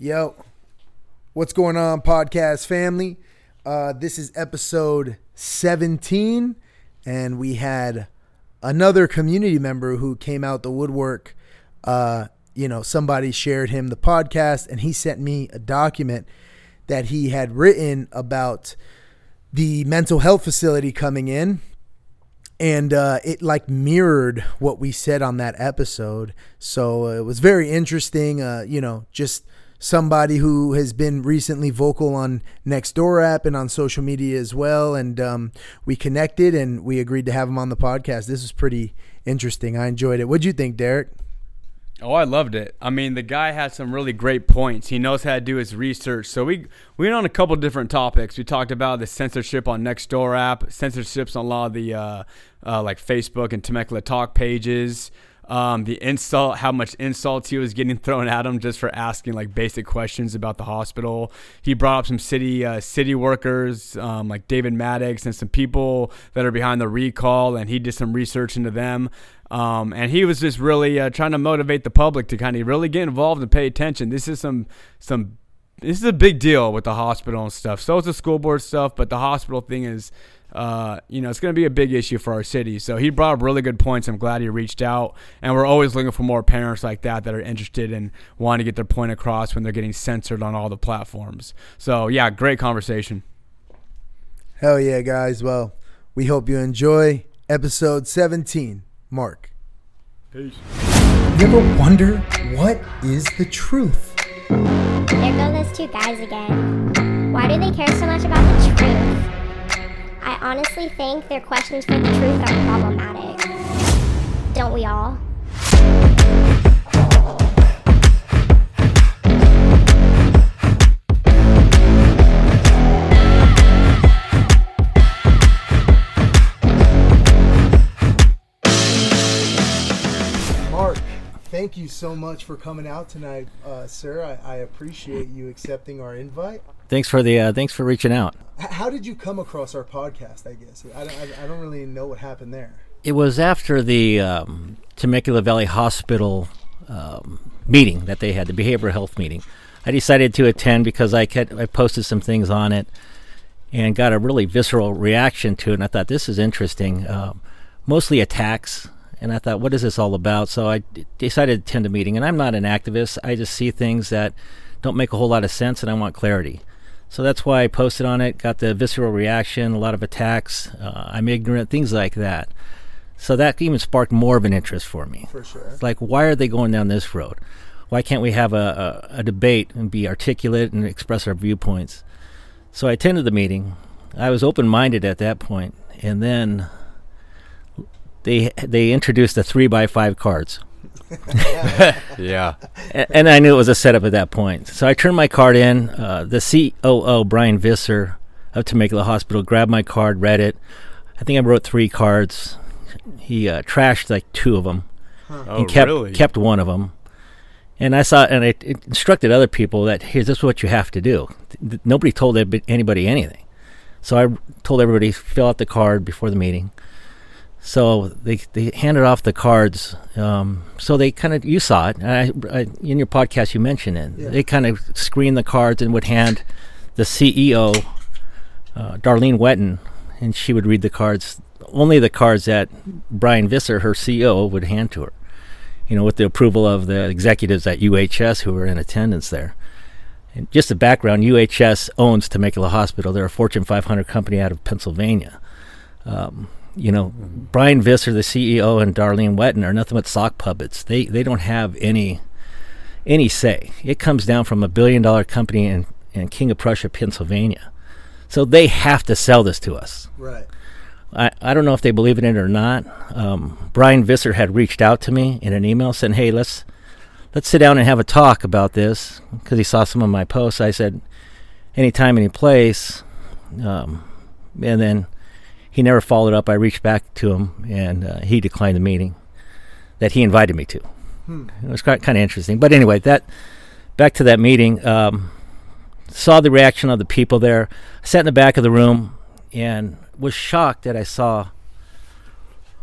Yo, what's going on, podcast family? Uh, this is episode 17, and we had another community member who came out the woodwork. Uh, you know, somebody shared him the podcast, and he sent me a document that he had written about the mental health facility coming in and uh, it like mirrored what we said on that episode. So uh, it was very interesting. Uh, you know, just somebody who has been recently vocal on Nextdoor app and on social media as well. And um, we connected and we agreed to have him on the podcast. This was pretty interesting. I enjoyed it. What'd you think, Derek? Oh, I loved it. I mean, the guy had some really great points. He knows how to do his research. So we we went on a couple different topics. We talked about the censorship on Nextdoor app, censorships on a lot of the uh, uh, like Facebook and Temecula Talk pages. Um, the insult, how much insults he was getting thrown at him just for asking like basic questions about the hospital. He brought up some city uh, city workers um, like David Maddox and some people that are behind the recall, and he did some research into them. Um, and he was just really uh, trying to motivate the public to kind of really get involved and pay attention. This is some some this is a big deal with the hospital and stuff. So is the school board stuff, but the hospital thing is uh, you know, it's going to be a big issue for our city. So he brought up really good points. I'm glad he reached out. And we're always looking for more parents like that that are interested in wanting to get their point across when they're getting censored on all the platforms. So, yeah, great conversation. Hell yeah, guys. Well, we hope you enjoy episode 17. Mark. Peace. You ever wonder what is the truth? There go those two guys again. Why do they care so much about the truth? I honestly think their questions for the truth are problematic. Don't we all? Mark, thank you so much for coming out tonight, uh, sir. I, I appreciate you accepting our invite. Thanks for the uh, thanks for reaching out. How did you come across our podcast? I guess I, I, I don't really know what happened there. It was after the um, Temecula Valley Hospital um, meeting that they had, the behavioral health meeting. I decided to attend because I kept, I posted some things on it and got a really visceral reaction to it. And I thought this is interesting, um, mostly attacks. And I thought, what is this all about? So I d- decided to attend a meeting. And I'm not an activist. I just see things that don't make a whole lot of sense, and I want clarity. So that's why I posted on it. Got the visceral reaction, a lot of attacks. Uh, I'm ignorant, things like that. So that even sparked more of an interest for me. For sure. It's like, why are they going down this road? Why can't we have a, a, a debate and be articulate and express our viewpoints? So I attended the meeting. I was open minded at that point, and then they they introduced the three by five cards, Yeah. And I knew it was a setup at that point. So I turned my card in. Uh, the COO Brian Visser of Temecula Hospital grabbed my card, read it. I think I wrote three cards. He uh, trashed like two of them. Oh, and kept really? kept one of them. And I saw, and it, it instructed other people that here's this is what you have to do. Th- nobody told anybody anything, so I told everybody fill out the card before the meeting. So they they handed off the cards. Um, so they kind of you saw it I, I, in your podcast. You mentioned it. Yeah. They kind of screened the cards and would hand the CEO, uh, Darlene Wetton, and she would read the cards. Only the cards that Brian Visser, her CEO, would hand to her you know, with the approval of the executives at UHS who were in attendance there. And just the background, UHS owns Temecula Hospital. They're a Fortune 500 company out of Pennsylvania. Um, you know, Brian Visser, the CEO, and Darlene Wetton are nothing but sock puppets. They they don't have any any say. It comes down from a billion dollar company in, in King of Prussia, Pennsylvania. So they have to sell this to us. Right. I, I don't know if they believe in it or not. Um, Brian Visser had reached out to me in an email saying, "Hey, let's let's sit down and have a talk about this," because he saw some of my posts. I said, "Anytime, any place," um, and then he never followed up. I reached back to him, and uh, he declined the meeting that he invited me to. It was kind of interesting. But anyway, that back to that meeting. Um, saw the reaction of the people there. sat in the back of the room and was shocked that I saw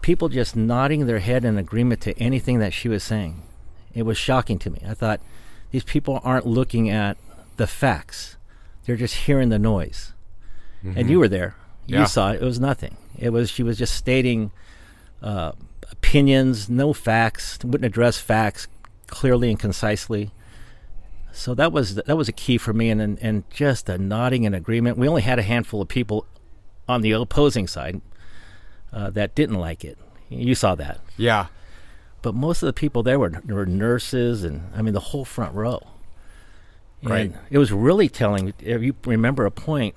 people just nodding their head in agreement to anything that she was saying. It was shocking to me. I thought these people aren't looking at the facts. They're just hearing the noise. And you were there. Yeah. You saw it. It was nothing. It was she was just stating uh, opinions, no facts, wouldn't address facts clearly and concisely. So that was that was a key for me, and and, and just a nodding in agreement. We only had a handful of people on the opposing side uh, that didn't like it. You saw that, Yeah. but most of the people there were were nurses, and I mean the whole front row. And Right. It was really telling. If you remember a point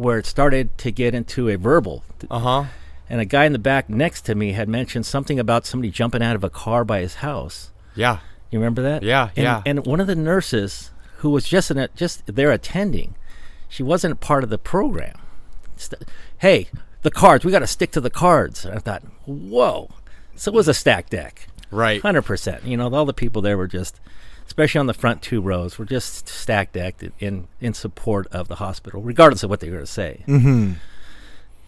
where it started to get into a verbal, Uh huh. and a guy in the back next to me had mentioned something about somebody jumping out of a car by his house. Yeah. You remember that? Yeah, and, yeah. And one of the nurses who was just in a, just there attending, she wasn't part of the program. St- hey, the cards. We got to stick to the cards. And I thought, whoa. So it was a stack deck, Right. hundred percent. You know, all the people there were just, especially on the front two rows, were just stack decked in in support of the hospital, regardless of what they were going to say. Mm-hmm.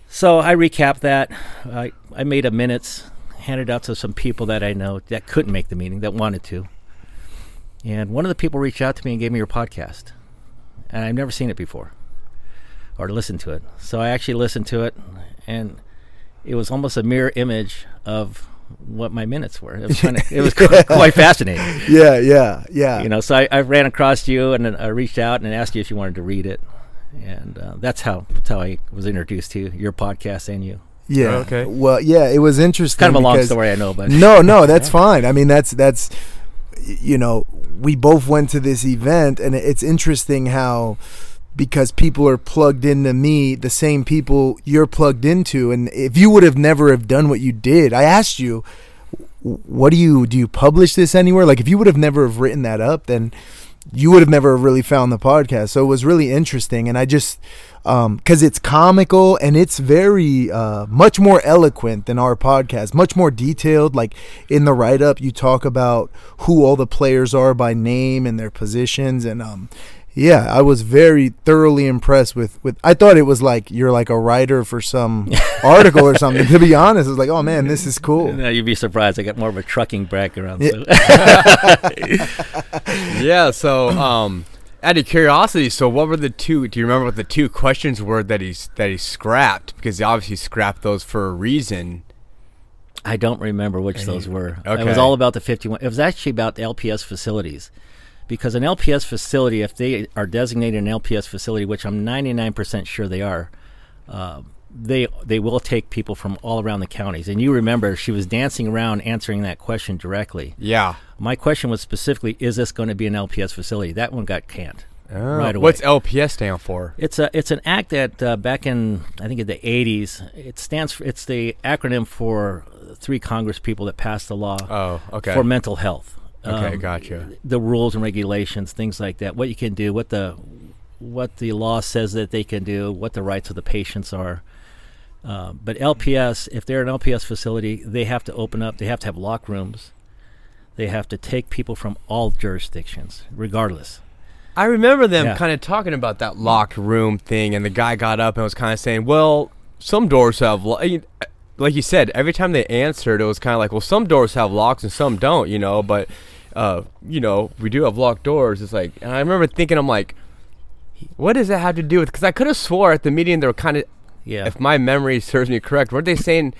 So I recapped that. I, I made a minutes, handed out to some people that I know that couldn't make the meeting that wanted to. And one of the people reached out to me and gave me your podcast. And I've never seen it before or listened to it. So I actually listened to it and it was almost a mirror image of what my minutes were. It was, kinda, it was quite, quite fascinating. Yeah, yeah, yeah. You know, so I, I ran across you and then I reached out and asked you if you wanted to read it. And uh, that's how that's how I was introduced to your podcast and you. yeah. Okay. Well, yeah, it was interesting. Kind of a long story, I know, but no, no, that's fine. I mean, that's that's you know, we both went to this event, and it's interesting how because people are plugged into me, the same people you're plugged into, and if you would have never have done what you did, I asked you, what do you do? You publish this anywhere? Like, if you would have never have written that up, then you would have never really found the podcast. So it was really interesting, and I just because it's comical and it's very uh, much more eloquent than our podcast, much more detailed. Like in the write up, you talk about who all the players are by name and their positions, and um, yeah, I was very thoroughly impressed with with. I thought it was like you're like a writer for some article or something. To be honest, I was like, oh man, this is cool. No, you'd be surprised. I got more of a trucking background. Yeah. So. yeah. So, um, out of curiosity, so what were the two? Do you remember what the two questions were that he's that he scrapped? Because he obviously scrapped those for a reason. I don't remember which those were. Okay. It was all about the 51. It was actually about the LPS facilities. Because an LPS facility, if they are designated an LPS facility, which I'm 99% sure they are, uh, they they will take people from all around the counties. And you remember she was dancing around answering that question directly. Yeah. My question was specifically, is this going to be an LPS facility? That one got canned right away. Oh, What's LPS stand for? It's a it's an act that uh, back in I think in the 80s. It stands for it's the acronym for three Congress people that passed the law Oh, okay. for mental health. Okay, Um, gotcha. The rules and regulations, things like that. What you can do, what the what the law says that they can do, what the rights of the patients are. Uh, but LPS, if they're an LPS facility, they have to open up. They have to have lock rooms. They have to take people from all jurisdictions, regardless. I remember them Yeah. kind of talking about that locked room thing, and the guy got up and was kind of saying, "Well, some doors have lo-. Like you said." Every time they answered, it was kind of like, "Well, some doors have locks and some don't," you know. But uh, you know, we do have locked doors. It's like, and I remember thinking, I'm like, what does that have to do with? Because I could have swore at the meeting they were kind of, Yeah. if my memory serves me correct, weren't they saying?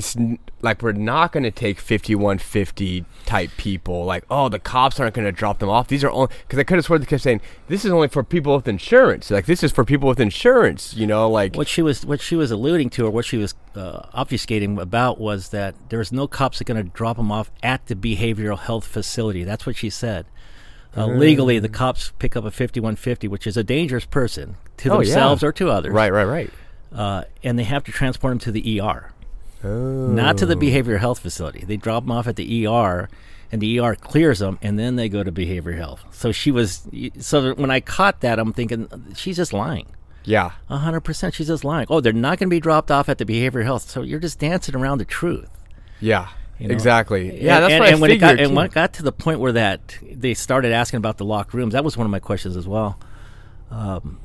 It's like we're not going to take 5150 type people. Like, oh, the cops aren't going to drop them off. These are only because I could have sworn they kept saying this is only for people with insurance. Like, this is for people with insurance. You know, like what she was what she was alluding to or what she was uh, obfuscating about was that there's no cops that are going to drop them off at the behavioral health facility that's what she said uh, legally the cops pick up a 5150 which is a dangerous person to Oh, yeah. themselves or to others right, right, right. uh, and they have to transport them to the er not to the behavioral health facility they drop them off at the er and the ER clears them, and then they go to behavioral health. So she was. So when I caught that, I'm thinking she's just lying. Yeah, A hundred percent. She's just lying. Oh, they're not going to be dropped off at the behavioral health. So you're just dancing around the truth. yeah, You know? exactly. Yeah, that's and, what and I when it got, and when it got to the point where that they started asking about the locked rooms, that was one of my questions as well. Um,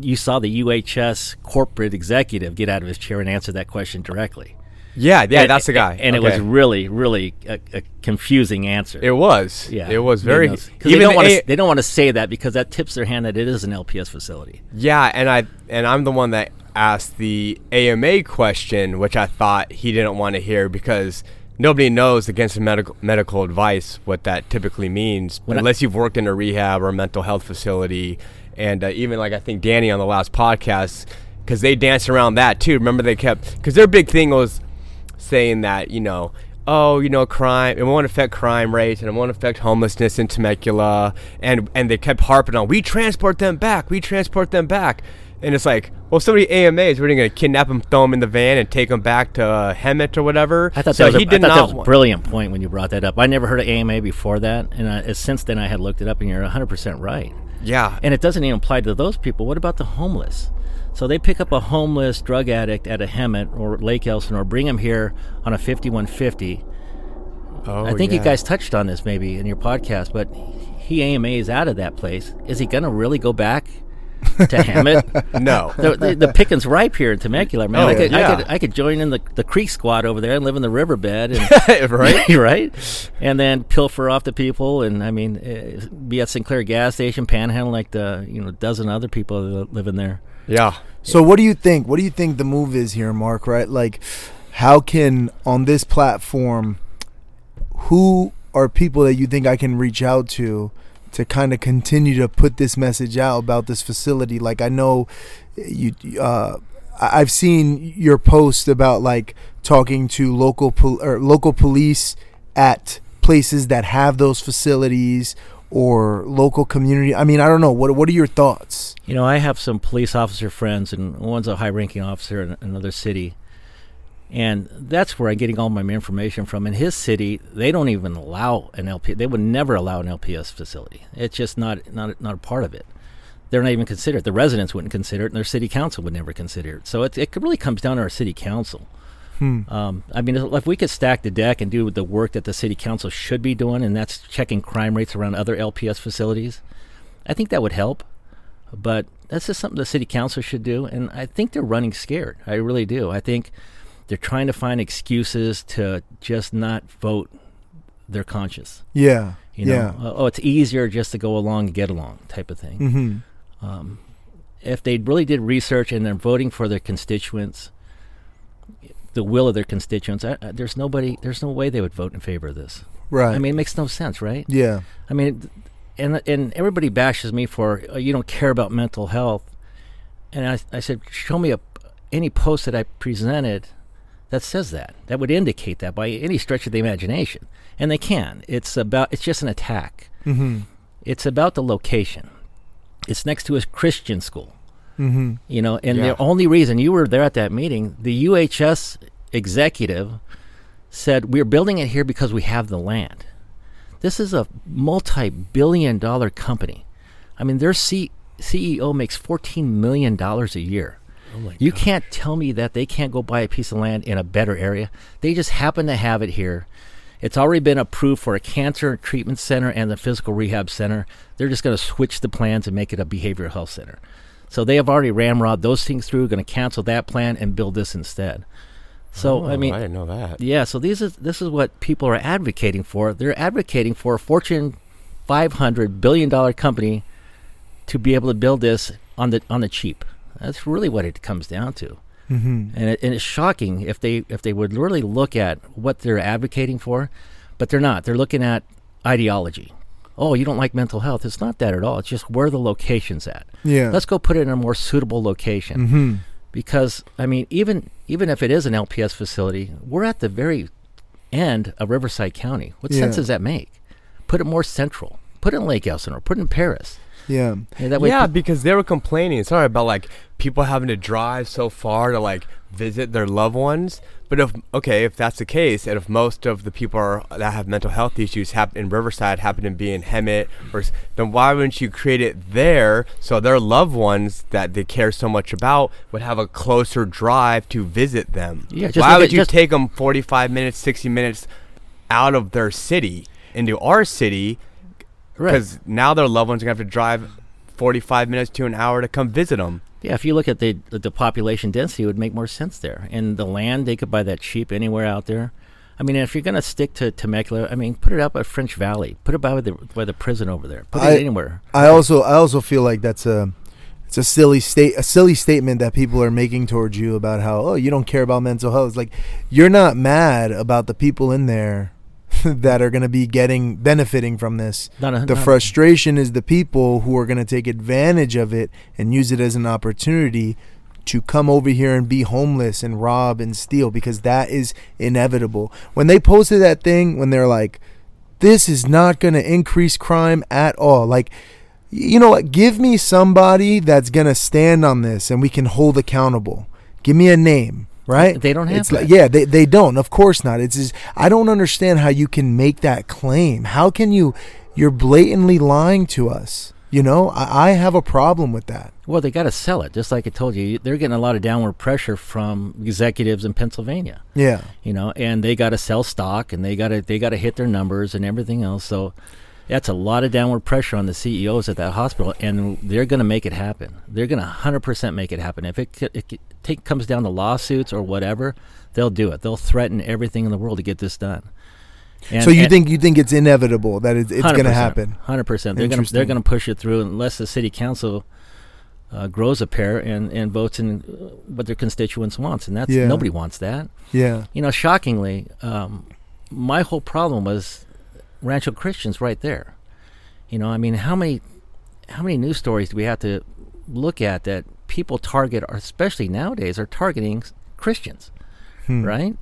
you saw the UHS corporate executive get out of his chair and answer that question directly. Yeah, yeah, And- that's the guy. And it was really, really a, a confusing answer. It was. yeah, It was very. because they don't want to. They don't want to say that because that tips their hand that it is an LPS facility. Yeah, and I and I'm the one that asked the AMA question, which I thought he didn't want to hear because nobody knows against medical medical advice what that typically means When I- unless you've worked in a rehab or a mental health facility, and uh, even like I think Danny on the last podcast because they danced around that too. Remember they kept because their big thing was saying that you know. Oh, you know, crime. It won't affect crime rates, and it won't affect homelessness in Temecula. And and they kept harping on, we transport them back, we transport them back. And it's like, well, somebody AMAs, we're going to kidnap them, throw them in the van, and take them back to uh, Hemet or whatever. I thought so that was, he a, I did thought that was a brilliant point when you brought that up. I never heard of AMA before that, and uh, since then I had looked it up, and you're 100 percent right. Yeah, And it doesn't even apply to those people. What about the homeless? So they pick up a homeless drug addict at a Hemet or Lake Elsinore, bring him here on a 5150. oh, I think you guys touched on this maybe in your podcast, but he AMAs out of that place. Is he going to really go back to Hemet? No. the, the, the picking's ripe here in Temecula, man. Oh, I, could, I, yeah. could, I could join in the, the creek squad over there and live in the riverbed. And, right? right? And then pilfer off the people, and I mean, uh, be at Sinclair gas station, panhandle like the you know dozen other people that live in there. Yeah. So what do you think? What do you think the move is here, Mark? Right? Like, how can on this platform, who are people that you think I can reach out to to kind of continue to put this message out about this facility? Like, I know you. Uh, I've seen your post about like talking to local pol- or local police at places that have those facilities or local community. I mean, I don't know. What What are your thoughts? You know, I have some police officer friends, and one's a high-ranking officer in another city, and that's where I'm getting all my information from. In his city, they don't even allow an LP. They would never allow an LPS facility. It's just not not not a part of it. They're not even considered. The residents wouldn't consider it, and their city council would never consider it. So it it really comes down to our city council. Um, I mean, if we could stack the deck and do the work that the city council should be doing, and that's checking crime rates around other LPS facilities, I think that would help. But that's just something the city council should do, and I think they're running scared. I really do. I think they're trying to find excuses to just not vote their conscience. Yeah. You know, yeah. Oh, it's easier just to go along and get along, type of thing. Mm-hmm. If they really did research and they're voting for their constituents, the will of their constituents, I, I, there's nobody, there's no way they would vote in favor of this. Right. I mean, it makes no sense, right? yeah. I mean, and and everybody bashes me for uh, you don't care about mental health, and I I said show me a any post that I presented that says that that would indicate that by any stretch of the imagination, and they can. It's about it's just an attack. Mm-hmm. It's about the location. It's next to a Christian school. Mm-hmm. You know, and Yeah. the only reason you were there at that meeting, the UHS executive said, We're building it here because we have the land. This is a multi billion dollar company. I mean, their C- CEO makes $14 million a year. you can't tell me that they can't go buy a piece of land in a better area. They just happen to have it here. It's already been approved for a cancer treatment center and the physical rehab center. They're just going to switch the plans and make it a behavioral health center. So they have already ramrod those things through, going to cancel that plan and build this instead. So I Oh, mean, I didn't know that. yeah, so these is this is what people are advocating for. They're advocating for a Fortune 500 billion dollar company to be able to build this on the on the cheap. That's really what it comes down to. Mm-hmm. And, it, and it's shocking if they if they would really look at what they're advocating for, but they're not. They're looking at ideology. Oh, you don't like mental health? It's not that at all. It's just where the location's at. Yeah. Let's go put it in a more suitable location Mm-hmm. because I mean, even even if it is an LPS facility, we're at the very end of Riverside County. What sense does that make? Put it more central. Put it in Lake Elsinore. Put it in Perris. Yeah. Yeah, that way yeah, peop- because they were complaining. Sorry about like people having to drive so far to like visit their loved ones. But if okay, if that's the case, and if most of the people are, that have mental health issues happen in Riverside happen to be in Hemet, or then why wouldn't you create it there so their loved ones that they care so much about would have a closer drive to visit them? Yeah, just why would at- you just- take them forty-five minutes, sixty minutes out of their city into our city right. because now their loved ones are gonna have to drive 45 minutes to an hour to come visit them. Yeah, if you look at the the population density, it would make more sense there. And the land, they could buy that cheap anywhere out there. I mean, if you're going to stick to Temecula, I mean, put it out by French Valley. Put it by the by the prison over there. Put I- it anywhere. I also I also feel like that's a it's a silly state a silly statement that people are making towards you about how oh you don't care about mental health. It's like you're not mad about the people in there that are going to be getting benefiting from this. The frustration is the people who are going to take advantage of it and use it as an opportunity to come over here and be homeless and rob and steal because that is inevitable. When they posted that thing, when they're like, this is not going to increase crime at all. Like, you know what? Give me somebody that's going to stand on this and we can hold accountable. Give me a name, right? They don't have it's like, that. yeah, they, they don't. Of course not. It's just, I don't understand how you can make that claim. How can you, you're blatantly lying to us. You know, I, I have a problem with that. Well, they got to sell it. Just like I told you, they're getting a lot of downward pressure from executives in Pennsylvania. Yeah. You know, and they got to sell stock, and they got to they got to hit their numbers and everything else. So that's a lot of downward pressure on the CEOs at that hospital, and they're going to make it happen. They're going to 100% make it happen. If it, it take, comes down to lawsuits or whatever, they'll do it. They'll threaten everything in the world to get this done. And- so you and- think you think it's inevitable that it's, it's going to happen? 100%. They're going to they're going to push it through unless the city council uh, grows a pair and, and votes in uh, what their constituents wants, and that's Yeah. nobody wants that. Yeah. You know, shockingly, um, my whole problem was Rancho Christians right there. You know, I mean, how many how many news stories do we have to look at that people target, especially nowadays, are targeting Christians, Hmm. right?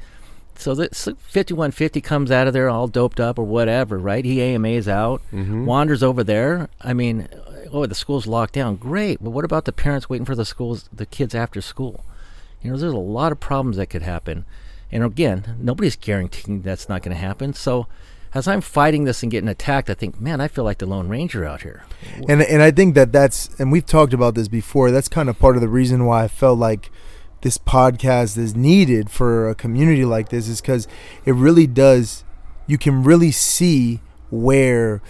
So that 5150 comes out of there all doped up or whatever, right? He AMA's out, wanders over there. I mean, oh, the school's locked down. Great, but what about the parents waiting for the schools, the kids after school? You know, there's a lot of problems that could happen. And again, nobody's guaranteeing that's not going to happen. So as I'm fighting this and getting attacked, I think, man, I feel like the Lone Ranger out here. And and I think that that's and we've talked about this before. That's kind of part of the reason why I felt like this podcast is needed for a community like this is because it really does. You can really see where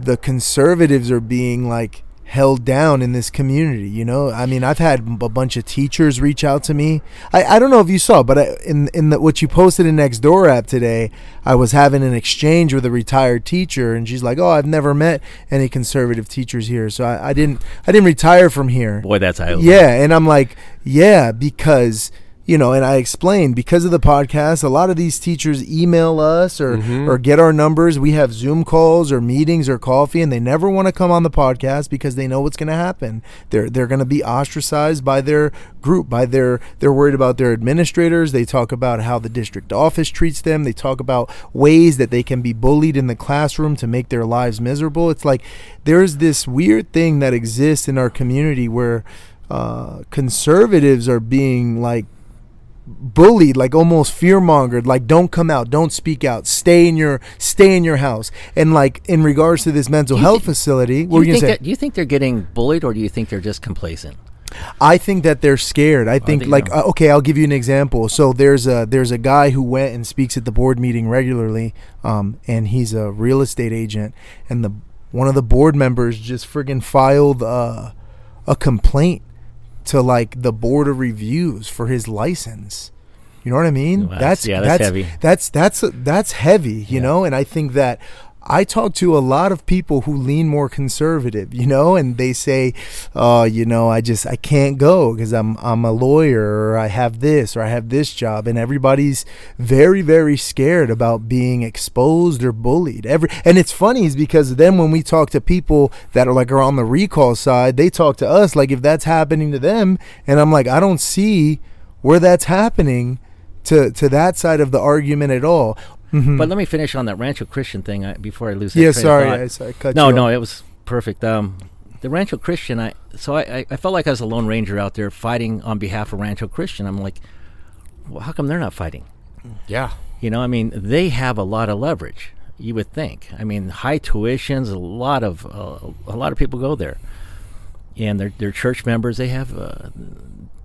the conservatives are being like held down in this community you know? I mean i've had a bunch of teachers reach out to me. I, I don't know if you saw but I, in in the, what you posted in Nextdoor app today i was having an exchange with a retired teacher and she's like oh i've never met any conservative teachers here so i, I didn't i didn't retire from here. Boy, that's eye yeah, and I'm like, yeah, because you know, and I explained because of the podcast, a lot of these teachers email us or or get our numbers. We have Zoom calls or meetings or coffee, and they never want to come on the podcast because they know what's going to happen. They're they're going to be ostracized by their group, by their they're worried about their administrators. They talk about how the district office treats them. They talk about ways that they can be bullied in the classroom to make their lives miserable. It's like there's this weird thing that exists in our community where uh, conservatives are being like bullied like almost fear mongered like don't come out don't speak out stay in your stay in your house and like in regards to this mental health thi- facility Do what were you, you think that, do you think they're getting bullied or do you think they're just complacent? I think that they're scared. I think think like uh, okay, I'll give you an example. So there's a there's a guy who went and speaks at the board meeting regularly, um, and he's a real estate agent, and the one of the board members just friggin' filed uh, a complaint to like the board of reviews for his license. You know what I mean? Wow, that's- yeah, that's heavy. That's that's that's heavy, you know. And I think that I talk to a lot of people who lean more conservative, you know, and they say, "Oh, you know, I just I can't go because I'm I'm a lawyer or I have this or I have this job," and everybody's very very scared about being exposed or bullied. Every and it's funny is because then when we talk to people that are like are on the recall side, they talk to us like if that's happening to them, and I'm like, I don't see where that's happening to to that side of the argument at all. Mhm. But let me finish on that Rancho Christian thing I, before I lose. That yeah, sorry. I, sorry, I cut no, you no, off. it was perfect. Um, the Rancho Christian, I so I, I, I felt like I was a lone ranger out there fighting on behalf of Rancho Christian. I'm like, well, how come they're not fighting? Yeah. You know, I mean, they have a lot of leverage. You would think. I mean, high tuitions, a lot of uh, a lot of people go there, and they're they're church members. They have uh,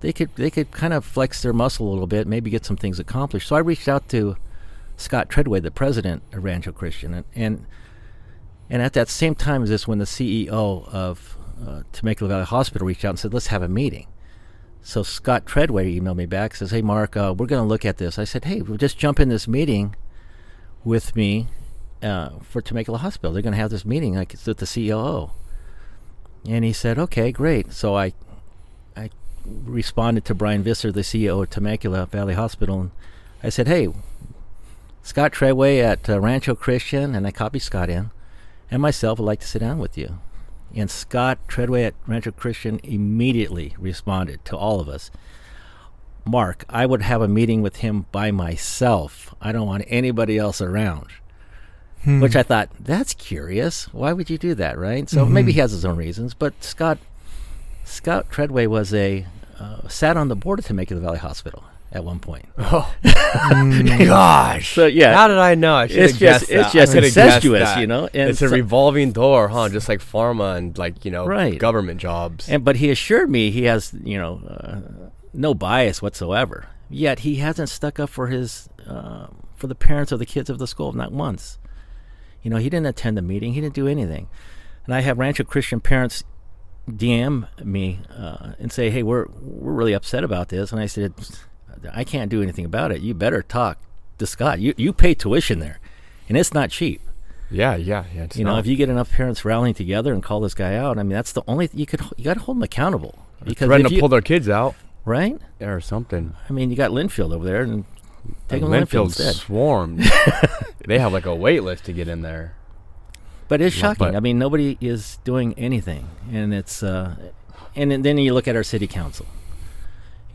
they could they could kind of flex their muscle a little bit, maybe get some things accomplished. So I reached out to Scott Treadway, the president of Rancho Christian, and and, and at that same time as this, when the CEO of uh, Temecula Valley Hospital reached out and said, let's have a meeting. So Scott Treadway emailed me back, says, hey, Mark, uh, we're going to look at this. I said, hey, we'll just jump in this meeting with me uh, for Temecula Hospital. They're going to have this meeting like it's with the COO. And he said, okay, great. So I, I responded to Brian Visser, the CEO of Temecula Valley Hospital, and I said, hey, Scott Treadway at uh, Rancho Christian, and I copy Scott in, and myself would like to sit down with you. And Scott Treadway at Rancho Christian immediately responded to all of us. Mark, I would have a meeting with him by myself. I don't want anybody else around. Which I thought, that's curious. Why would you do that, right? So maybe he has his own reasons. But Scott Scott Treadway was a uh, sat on the board of Temecula Valley Hospital at one point. Oh, gosh. So yeah, How did I know? I should It's have just- guessed it's that. Just coulda incestuous, you know, and it's a revolving door, huh? Just like pharma and like you know, Right. government jobs. And but he assured me he has you know uh, no bias whatsoever. Yet he hasn't stuck up for his uh, for the parents of the kids of the school not once. You know he didn't attend the meeting. He didn't do anything. And I have Rancho Christian parents DM me uh, and say, "Hey, we're we're really upset about this." And I said, "I can't do anything about it. You better talk to Scott. You you pay tuition there, and it's not cheap." yeah, yeah, yeah. It's You know, if you get enough parents rallying together and call this guy out, I mean, that's the only th- you could you got to hold him accountable because threaten to you, pull their kids out right. or something. I mean, you got Linfield over there, and take them Linfield instead. swarmed. they have like a wait list to get in there. But it's shocking. but- I mean, nobody is doing anything, and it's uh, and then you look at our city council.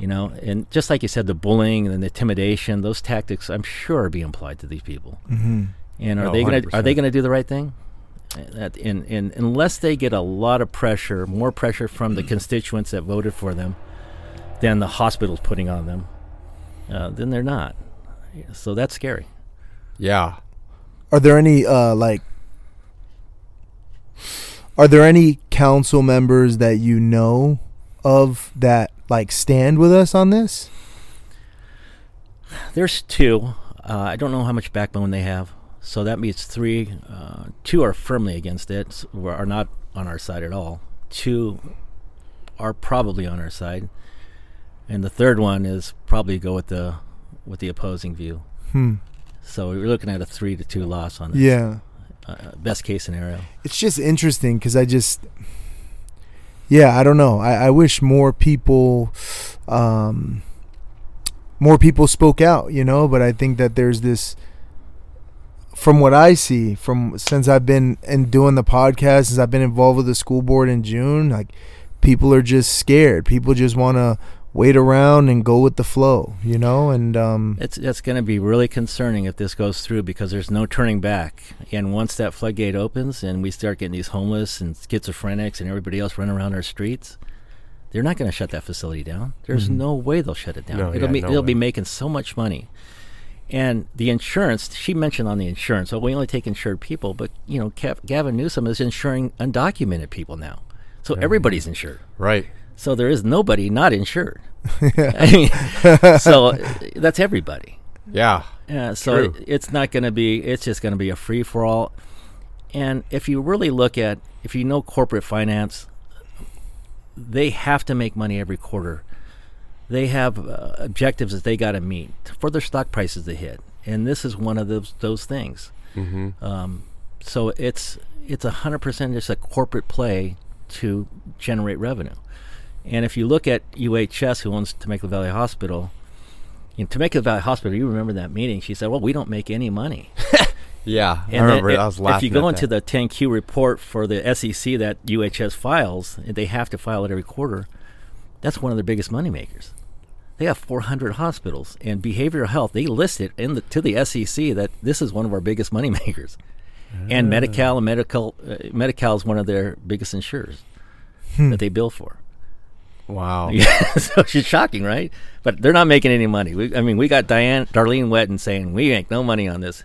You know, and just like you said, the bullying and the intimidation, those tactics, I'm sure, are being applied to these people. Mm-hmm. And are Oh, they going to are they going to do the right thing? That, and, and unless they get a lot of pressure, more pressure from the constituents that voted for them than the hospital's putting on them, uh, then they're not. So that's scary. Yeah. Are there any uh like Are there any council members that you know of that like stand with us on this? There's two. Uh, I don't know how much backbone they have. So that means three. Uh, two are firmly against it, s- or are not on our side at all. Two are probably on our side, and the third one is probably go with the with the opposing view. Hmm. So we're looking at a three to two loss on this. Yeah. Uh, best case scenario. It's just interesting because I just, yeah, I don't know. I, I wish more people, um, more people spoke out, you know. But I think that there's this, from what I see, from since I've been and doing the podcast, since I've been involved with the school board in June, like people are just scared. People just want to wait around and go with the flow, you know. And um, It's it's going to be really concerning if this goes through because there's no turning back. And once that floodgate opens and we start getting these homeless and schizophrenics and everybody else running around our streets, they're not going to shut that facility down. There's Mhm. no way they'll shut it down. No, it'll yeah, be no they'll be making so much money. And the insurance, she mentioned on the insurance, oh, we only take insured people, but you know, Kev, Gavin Newsom is insuring undocumented people now, so everybody's insured. Right. So there is nobody not insured. I mean, so that's everybody. Yeah. Yeah, so it, it's not going to be. It's just going to be a free for all. And if you really look at, if you know corporate finance, they have to make money every quarter. They have uh, objectives that they got to meet for their stock prices to hit, and this is one of those those things. Mm-hmm. Um, so it's it's a hundred percent just a corporate play to generate revenue. And if you look at UHS, who owns Temecula Valley Hospital, in Temecula Valley Hospital, you remember that meeting? She said, "Well, we don't make any money." Yeah. I And then remember. it- I was laughing. if you go into that. the 10Q report for the SEC that UHS files, they have to file it every quarter. That's one of their biggest money makers. They have 400 hospitals and behavioral health. They list it in the, to the SEC that this is one of our biggest money makers. And Medi-Cal and medical uh, Medi-Cal is one of their biggest insurers that they bill for. Wow. Yeah, so it's shocking, right? But they're not making any money. We, I mean, we got Diane Darlene Wetton saying we make no money on this.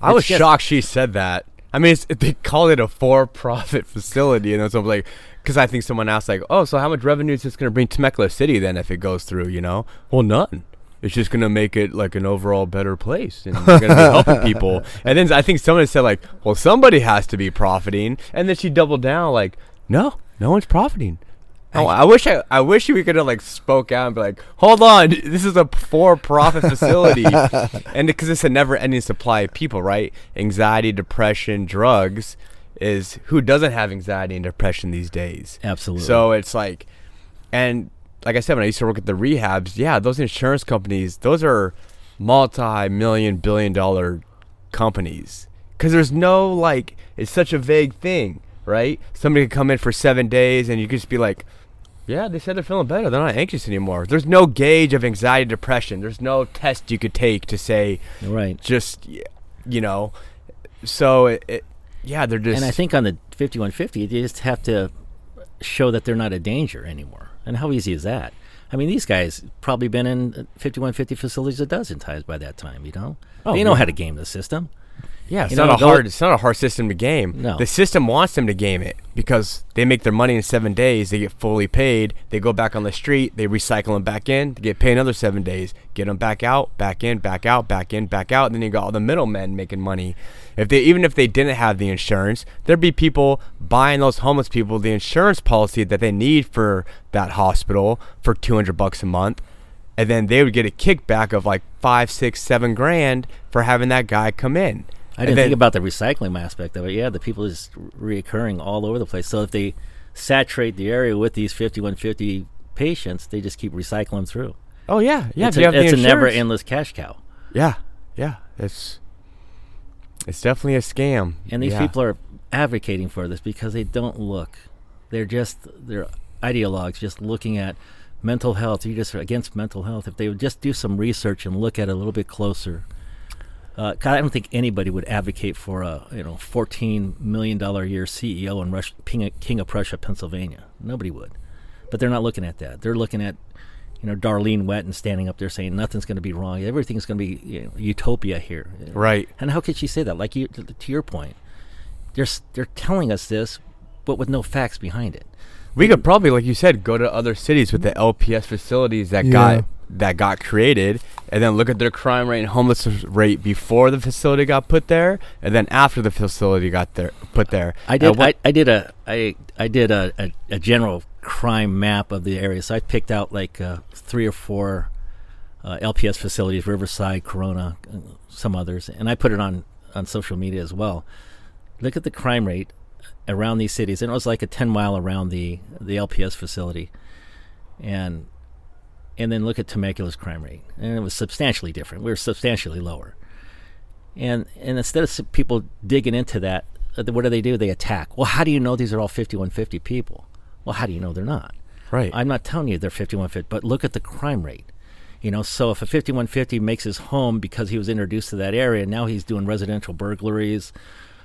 I was just- shocked she said that. I mean, it's, they called it a for-profit facility, and then like, because I think someone asked like, "Oh, so how much revenue is this going to bring to Temecula City then if it goes through?" You know, well, none. It's just going to make it like an overall better place, and we're to be helping people. And then I think someone said like, "Well, somebody has to be profiting," and then she doubled down like, "No, No one's profiting. Oh, I wish I, I wish we could have like spoke out and be like, hold on, this is a for-profit facility, and because it's a never-ending supply of people, right? Anxiety, depression, drugs is who doesn't have anxiety and depression these days. Absolutely. So it's like, and like I said, when I used to work at the rehabs, yeah, those insurance companies, those are multi-million, billion-dollar companies because there's no like, it's such a vague thing, right? Somebody could come in for seven days and you could just be like, yeah, they said they're feeling better. They're not anxious anymore. There's no gauge of anxiety, depression. There's no test you could take to say, right. just, you know. So it, it yeah, they're just. And I think on the 5150, they just have to show that they're not a danger anymore. And how easy is that? I mean, these guys probably been in 5150 facilities a dozen times by that time. You know, Oh, they know yeah. how to game the system. Yeah, it's You not a hard. It's not a hard system to game. No. the system wants them to game it because they make their money in seven days. They get fully paid. They go back on the street. They recycle them back in. They get paid another seven days. Get them back out, back in, back out, back in, back out. And then you got all the middlemen making money. If they even if they didn't have the insurance, there'd be people buying those homeless people the insurance policy that they need for that hospital for two hundred bucks a month and then they would get a kickback of like five, six, seven grand for having that guy come in. I didn't then- think about the recycling aspect of it. Yeah, the people is reoccurring all over the place. So if they saturate the area with these 5150 patients, they just keep recycling through. Oh yeah, yeah. it's a, it's a never endless cash cow. Yeah, yeah. It's it's definitely a scam. And these Yeah. people are advocating for this because they don't look. They're just they're ideologues just looking at mental health. You're just against mental health. If they would just do some research and look at it a little bit closer. Uh, I don't think anybody would advocate for a you know 14 million dollar a year CEO in Rush, King, of, King of Prussia, Pennsylvania. Nobody would, but they're not looking at that. They're looking at you know Darlene Wetton standing up there saying nothing's going to be wrong. Everything's going to be you know, utopia here. Right. And how could she say that? Like you, to, to your point, they're they're telling us this, but with no facts behind it. We could probably, like you said, go to other cities with the LPS facilities that Yeah. got that got created, and then look at their crime rate and homelessness rate before the facility got put there, and then after the facility got there put there. I did. what- I, I did a. I I did a, a, a general crime map of the area. So I picked out like uh, three or four uh, LPS facilities: Riverside, Corona, uh, some others, and I put it on on social media as well. Look at the crime rate around these cities, and it was like a ten mile around the the LPS facility, and and then look at Temecula's crime rate, and it was substantially different. We were substantially lower. And and instead of people digging into that, uh, what do they do? They attack. Well, how do you know these are all 5150 people? Well, how do you know they're not? right. I'm not telling you they're 5150, but look at the crime rate. You know, so if a 5150 makes his home because he was introduced to that area, now he's doing residential burglaries,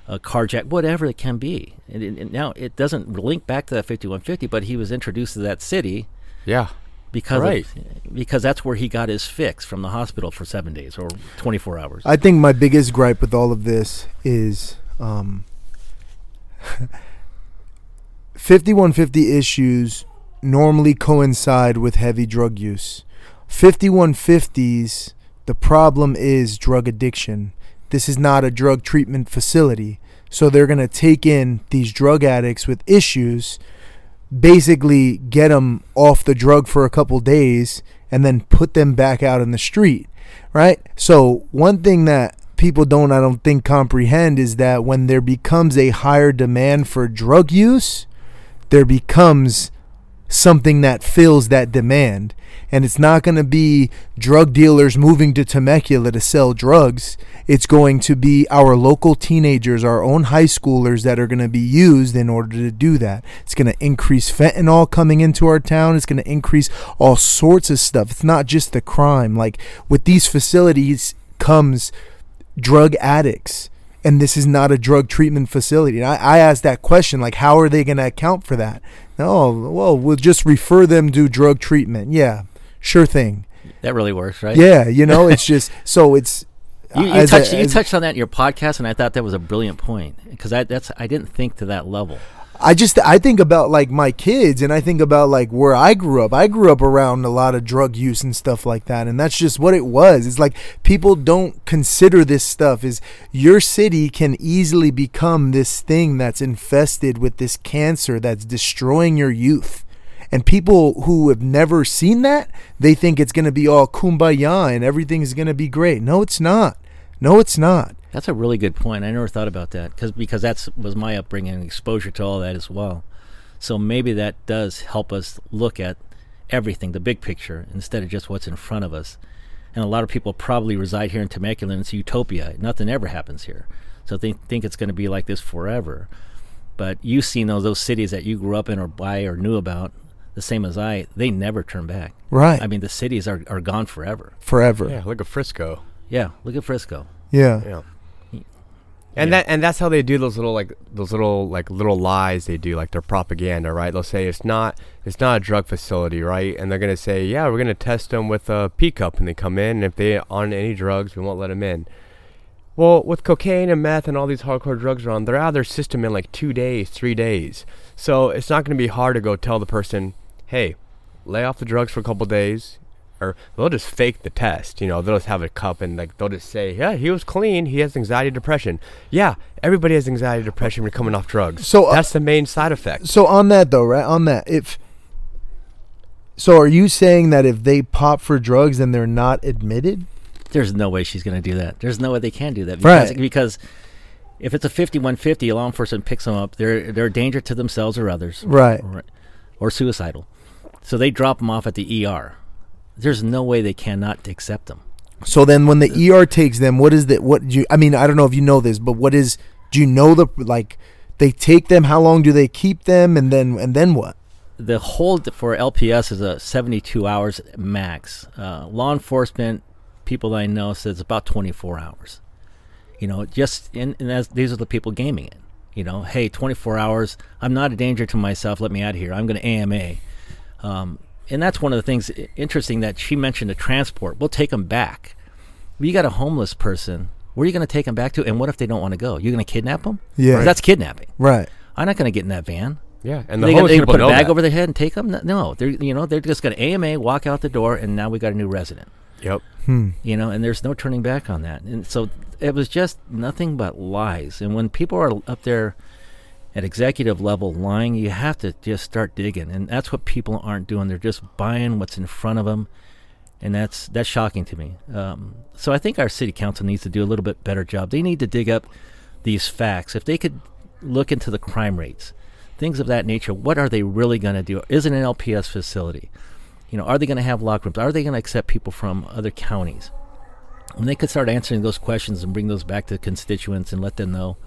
uh, carjack, whatever it can be. And, and- and now it doesn't link back to that 5150, but he was introduced to that city yeah. because Right. of, because that's where he got his fix from the hospital for seven days or 24 hours. I think my biggest gripe with all of this is um, 5150 issues normally coincide with heavy drug use. 5150s, the problem is drug addiction. This is not a drug treatment facility. So they're going to take in these drug addicts with issues, basically get them off the drug for a couple days, and then put them back out in the street right? So one thing that people don't, I don't think, comprehend is that when there becomes a higher demand for drug use, there becomes something that fills that demand. And it's not going to be drug dealers moving to Temecula to sell drugs. It's going to be our local teenagers, our own high schoolers that are going to be used in order to do that. It's going to increase fentanyl coming into our town. It's going to increase all sorts of stuff. It's not just the crime. Like with these facilities comes drug addicts and this is not a drug treatment facility. And I, I asked that question, like, how are they going to account for that? No, well, we'll just refer them to drug treatment. Yeah, sure thing. that really works, right? Yeah, you know, it's just so it's. You, you uh, a- touched you touched on that in your podcast, and I thought that was a brilliant point because I that's I didn't think to that level. I just I think about like my kids and I think about like where I grew up. I grew up around a lot of drug use and stuff like that and that's just what it was. It's like people don't consider this stuff is your city can easily become this thing that's infested with this cancer that's destroying your youth. And people who have never seen that, they think it's going to be all kumbaya and everything's going to be great. No, it's not. No, it's not. That's a really good point. I never thought about that because because that's was my upbringing and exposure to all that as well. So maybe that does help us look at everything, the big picture, instead of just what's in front of us. And a lot of people probably reside here in Temecula, and it's utopia. Nothing ever happens here, so they think it's going to be like this forever. But you've seen those those cities that you grew up in or by or knew about, the same as I. They never turn back. Right. I mean, the cities are, are gone forever. Forever. Yeah, look at Frisco. Yeah, look at Frisco. Yeah. Yeah. And Yeah. that and that's how they do those little like those little like little lies they do like their propaganda right? They'll say it's not it's not a drug facility right? And they're gonna say yeah we're gonna test them with a P cup and they come in and if they're on any drugs we won't let them in. Well with cocaine and meth and all these hardcore drugs around they're out of their system in like two days three days. So it's not gonna be hard to go tell the person hey lay off the drugs for a couple days or they'll just fake the test. You know, they'll just have a cup and like they'll just say, "Yeah, he was clean. He has anxiety, depression." Yeah, everybody has anxiety, depression when you're coming off drugs. So, uh, that's the main side effect. So on that though, right? On that, if so, are you saying that if they pop for drugs, then they're not admitted? There's no way she's going to do that. There's no way they can do that because, Right. because if it's a 5150, law enforcement picks them up. They're they're a danger to themselves or others, Right. or, or suicidal. So they drop them off at the ER. There's no way they cannot accept them. So then, when the ER takes them, what is that? What do you? I mean, I don't know if you know this, but what is? Do you know the like? They take them. How long do they keep them? And then and then what? The hold for LPS is a 72 hours max. Uh, law enforcement people that I know says it's about 24 hours. You know, just and, and that's, these are the people gaming it. You know, hey, 24 hours. I'm not a danger to myself. Let me out of here. I'm going to AMA. Um, and that's one of the things interesting that she mentioned the transport. We'll take them back. You got a homeless person. Where are you going to take them back to? And what if they don't want to go? You're going to kidnap them? Yeah. That's kidnapping. Right. I'm not going to get in that van. Yeah, and the They homeless gonna, they gonna put a bag that. over their head and take them? No, they're you know they're just gonna AMA, walk out the door, and now we got a new resident. Yep. Hmm. You know, and there's no turning back on that. And so it was just nothing but lies. And when people are up there at executive level lying, you have to just start digging. And that's what people aren't doing. They're just buying what's in front of them, and that's that's shocking to me. Um, so I think our city council needs to do a little bit better job. They need to dig up these facts. If they could look into the crime rates, things of that nature, what are they really going to do? Is it an LPS facility? You know, are they going to have locker rooms? Are they going to accept people from other counties? When they could start answering those questions and bring those back to constituents and let them know,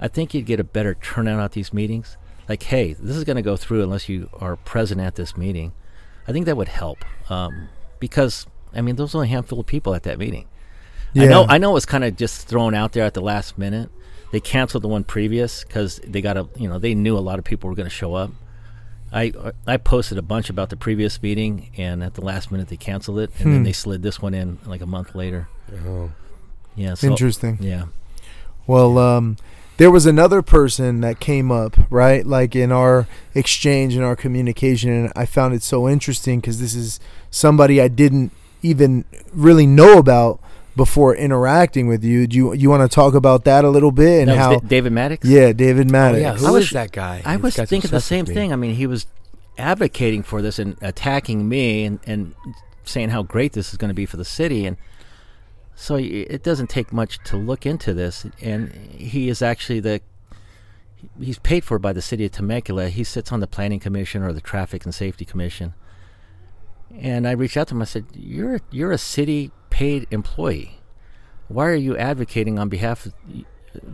I think you'd get a better turnout at these meetings. Like, hey, this is going to go through unless you are present at this meeting. I think that would help um, because I mean, there's only a handful of people at that meeting. I know, Yeah. I know, it was kind of just thrown out there at the last minute. They canceled the one previous because they got a, you know, they knew a lot of people were going to show up. I I posted a bunch about the previous meeting, and at the last minute they canceled it, and Hmm. then they slid this one in like a month later. Oh, Yeah, so, Interesting. Yeah, Well, um, there was another person that came up, right? Like in our exchange and our communication, and I found it so interesting because this is somebody I didn't even really know about before interacting with you. Do you you want to talk about that a little bit and that how? Da- David Maddox. yeah, David Maddox. Oh, yeah, who I is that guy? I This was thinking the same me. thing. I mean, he was advocating for this and attacking me and, and saying how great this is going to be for the city. And so it doesn't take much to look into this. And he is actually the he's paid for by the city of Temecula. He sits on the planning commission or the traffic and safety commission. And I reached out to him. I said, "You're you're a city paid employee. Why are you advocating on behalf of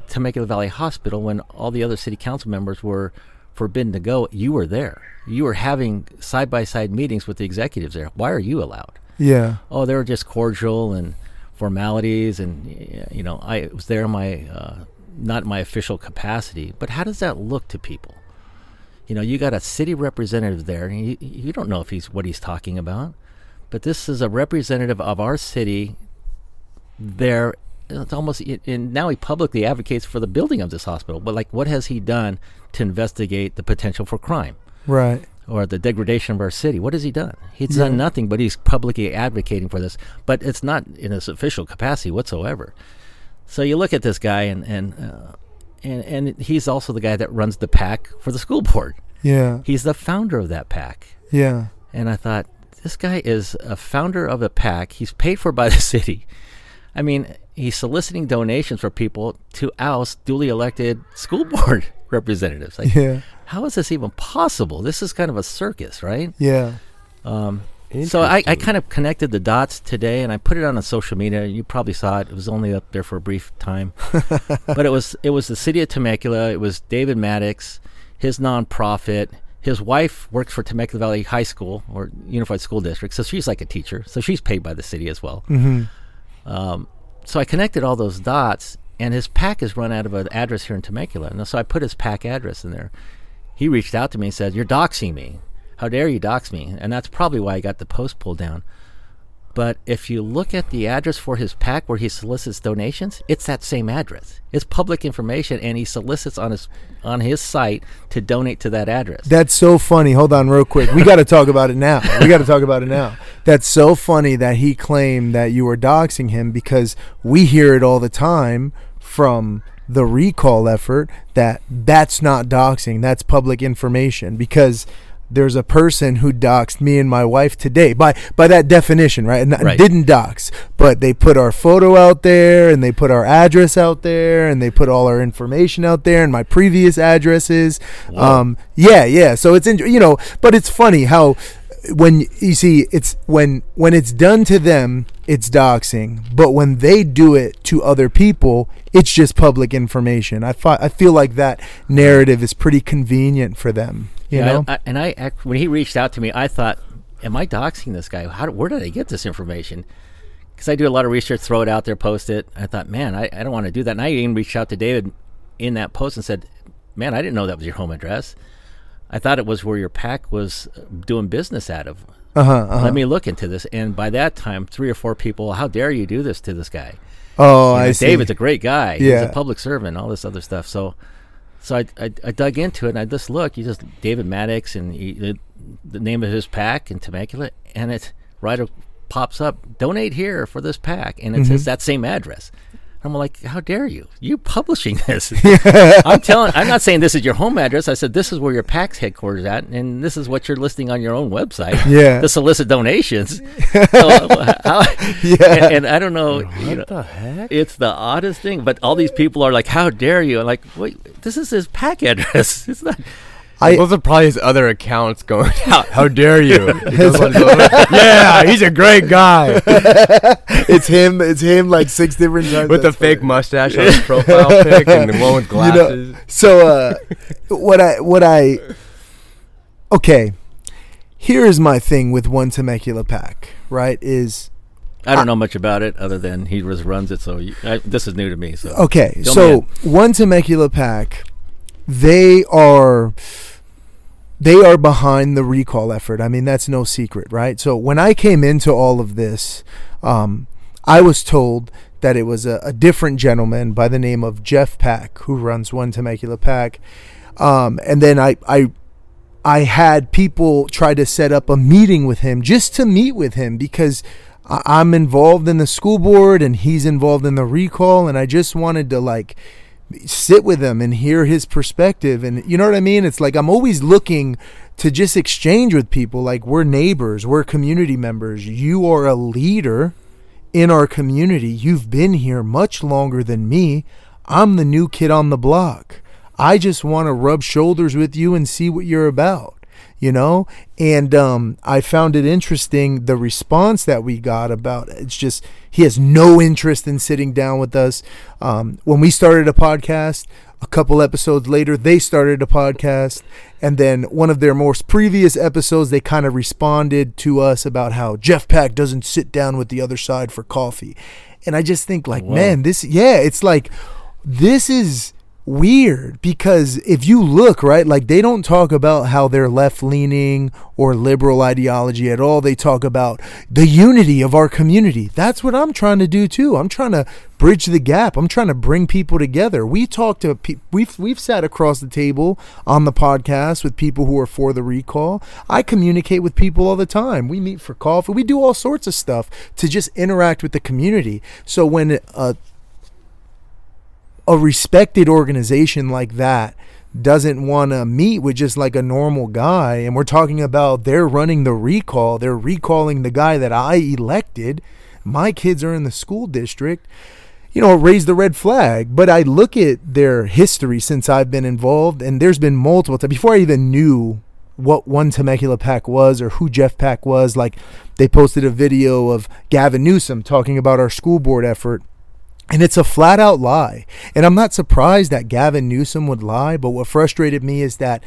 Temecula Valley Hospital when all the other city council members were forbidden to go? You were there. You were having side by side meetings with the executives there. Why are you allowed? yeah, Oh, they were just cordial and formalities, and you know, I was there in my uh, not in my official capacity. But how does that look to people? You know, you got a city representative there, and you, you don't know if he's what he's talking about. But this is a representative of our city there it's almost and now he publicly advocates for the building of this hospital. But like, what has he done to investigate the potential for crime Right. Or the degradation of our city? What has he done? He's done nothing, but he's publicly advocating for this. But it's not in his official capacity whatsoever. So you look at this guy, and and uh, and and he's also the guy that runs the PAC for the school board. Yeah. He's the founder of that PAC. Yeah. And I thought, this guy is a founder of a PAC. He's paid for by the city. I mean, he's soliciting donations for people to oust duly elected school board representatives. Like, Yeah. How is this even possible? This is kind of a circus, right? Yeah. So I, I kind of connected the dots today, and I put it on a social media. You probably saw it. It was only up there for a brief time, but it was it was the city of Temecula. It was David Maddox, his nonprofit. His wife works for Temecula Valley High School or Unified School District, so she's like a teacher. So she's paid by the city as well. Um, so I connected all those dots, and his PAC is run out of an address here in Temecula. And so I put his PAC address in there. He reached out to me and said, "You're doxing me. How dare you dox me?" And that's probably why I got the post pulled down. But if you look at the address for his PAC where he solicits donations, it's that same address. It's public information, and he solicits on his on his site to donate to that address. That's so funny. Hold on, real quick. We got to talk about it now. We got to talk about it now. That's so funny that he claimed that you were doxing him because we hear it all the time from the recall effort that that's not doxing. That's public information because there's a person who doxed me and my wife today by by that definition, right? And Right. didn't dox, but they put our photo out there and they put our address out there and they put all our information out there and my previous addresses. Um, yeah, yeah. So it's in, you know, but it's funny how when you see it's when when it's done to them, it's doxing, but when they do it to other people, it's just public information. I fi- I feel like that narrative is pretty convenient for them. You Yeah, know, I, I, and I act, when he reached out to me, I thought, "Am I doxing this guy? How? Where did I get this information?" Because I do a lot of research, throw it out there, post it. I thought, man, I, I don't want to do that. And I even reached out to David in that post and said, "Man, I didn't know that was your home address. I thought it was where your PAC was uh, doing business out of. uh huh. Uh-huh. Let me look into this." And by that time, three or four people, how dare you do this to this guy? Oh, know, I see. David's a great guy. He's Yeah. a public servant, all this other stuff. So, so I, I, I dug into it and I just look. You just David Maddox and he, the, the name of his PAC in Temecula, and it right pops up. Donate here for this PAC, and it Mm-hmm. says that same address. I'm like, how dare you? You publishing this? I'm telling. I'm not saying this is your home address. I said this is where your PAC's headquarters at, and this is what you're listing on your own website. Yeah. To solicit donations. so, how, Yeah. And, and I don't know. you know, the heck? it's the oddest thing, but all these people are like, "How dare you?" And like, wait, this is his PAC address. It's not. I- Those are probably his other accounts going out. How dare you? He goes on his own- yeah, he's a great guy it's him. It's him. Like six different times with the That's fake funny. mustache on his profile pic and the one with You know, glasses. so uh, what I what I okay. Here is my thing with one Temecula PAC. Right is I don't know much about it other than he just runs it. So you, I, this is new to me. So okay. Fill me so in. one Temecula PAC, they are they are behind the recall effort. I mean, that's no secret, right? So when I came into all of this, um, I was told that it was a, a different gentleman by the name of Jeff Pack who runs One Temecula PAC, um, and then I, I I had people try to set up a meeting with him just to meet with him because I'm involved in the school board and he's involved in the recall, and I just wanted to like sit with him and hear his perspective. And you know what I mean? It's like I'm always looking to just exchange with people. Like we're neighbors we're community members. You are a leader in our community. You've been here much longer than me. I'm the new kid on the block. I just want to rub shoulders with you and see what you're about you know? And um, i found it interesting the response that we got about it's just he has no interest in sitting down with us. Um, when we started a podcast a couple episodes later they started a podcast. And then one of their most previous episodes they kind of responded to us about how jeff pack doesn't sit down with the other side for coffee. And i just think like man this yeah it's like this is weird because if you look right like they don't talk about how they're left leaning or liberal ideology at all. They talk about the unity of our community. That's what i'm trying to do too. I'm trying to bridge the gap. I'm trying to bring people together. We talk to pe- we've we've sat across the table on the podcast with people who are for the recall. I communicate with people all the time. We meet for coffee. We do all sorts of stuff to just interact with the community. So when a a respected organization like that doesn't want to meet with just like a normal guy and we're talking about they're running the recall they're recalling the guy that i elected my kids are in the school district you know raise the red flag but i look at their history since i've been involved and there's been multiple times before i even knew what one Temecula PAC was or who Jeff Pack was. Like they posted a video of Gavin Newsom talking about our school board effort and it's a flat out lie. And I'm not surprised that Gavin Newsom would lie, but what frustrated me is that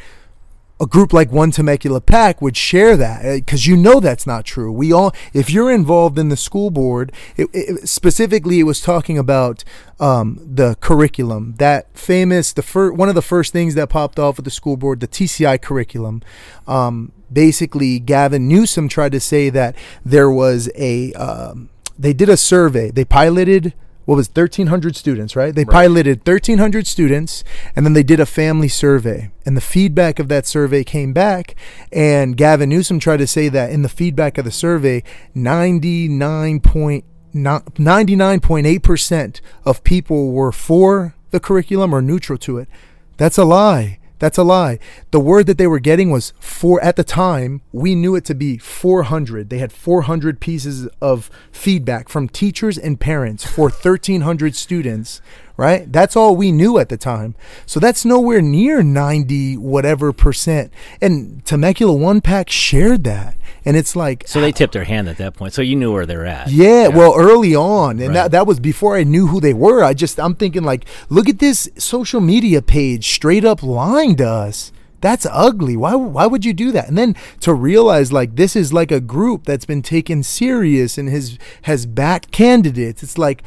a group like One Temecula PAC would share that because you know that's not true. We all, if you're involved in the school board, it, it, specifically, it was talking about um, the curriculum. That famous, the first one of the first things that popped off with the school board, the TCI curriculum. Um, basically, Gavin Newsom tried to say that there was a, um, they did a survey, they piloted what was 1300 students right? They right. piloted 1300 students and then they did a family survey. And the feedback of that survey came back and gavin newsom tried to say that in the feedback of the survey 99.8% of people were for the curriculum or neutral to it. That's a lie that's a lie. The word that they were getting was four at the time, we knew it to be 400. They had 400 pieces of feedback from teachers and parents for 1300 students, right? That's all we knew at the time. So that's nowhere near 90 whatever percent. And Temecula One PAC shared that. And it's like So they ah. tipped their hand at that point. So you knew where they're at. Yeah, yeah. well early on. And right. that that was before I knew who they were. I just I'm thinking like, look at this social media page straight up lying to us. That's ugly. Why why would you do that? And then to realize like this is like a group that's been taken serious and has has backed candidates. It's like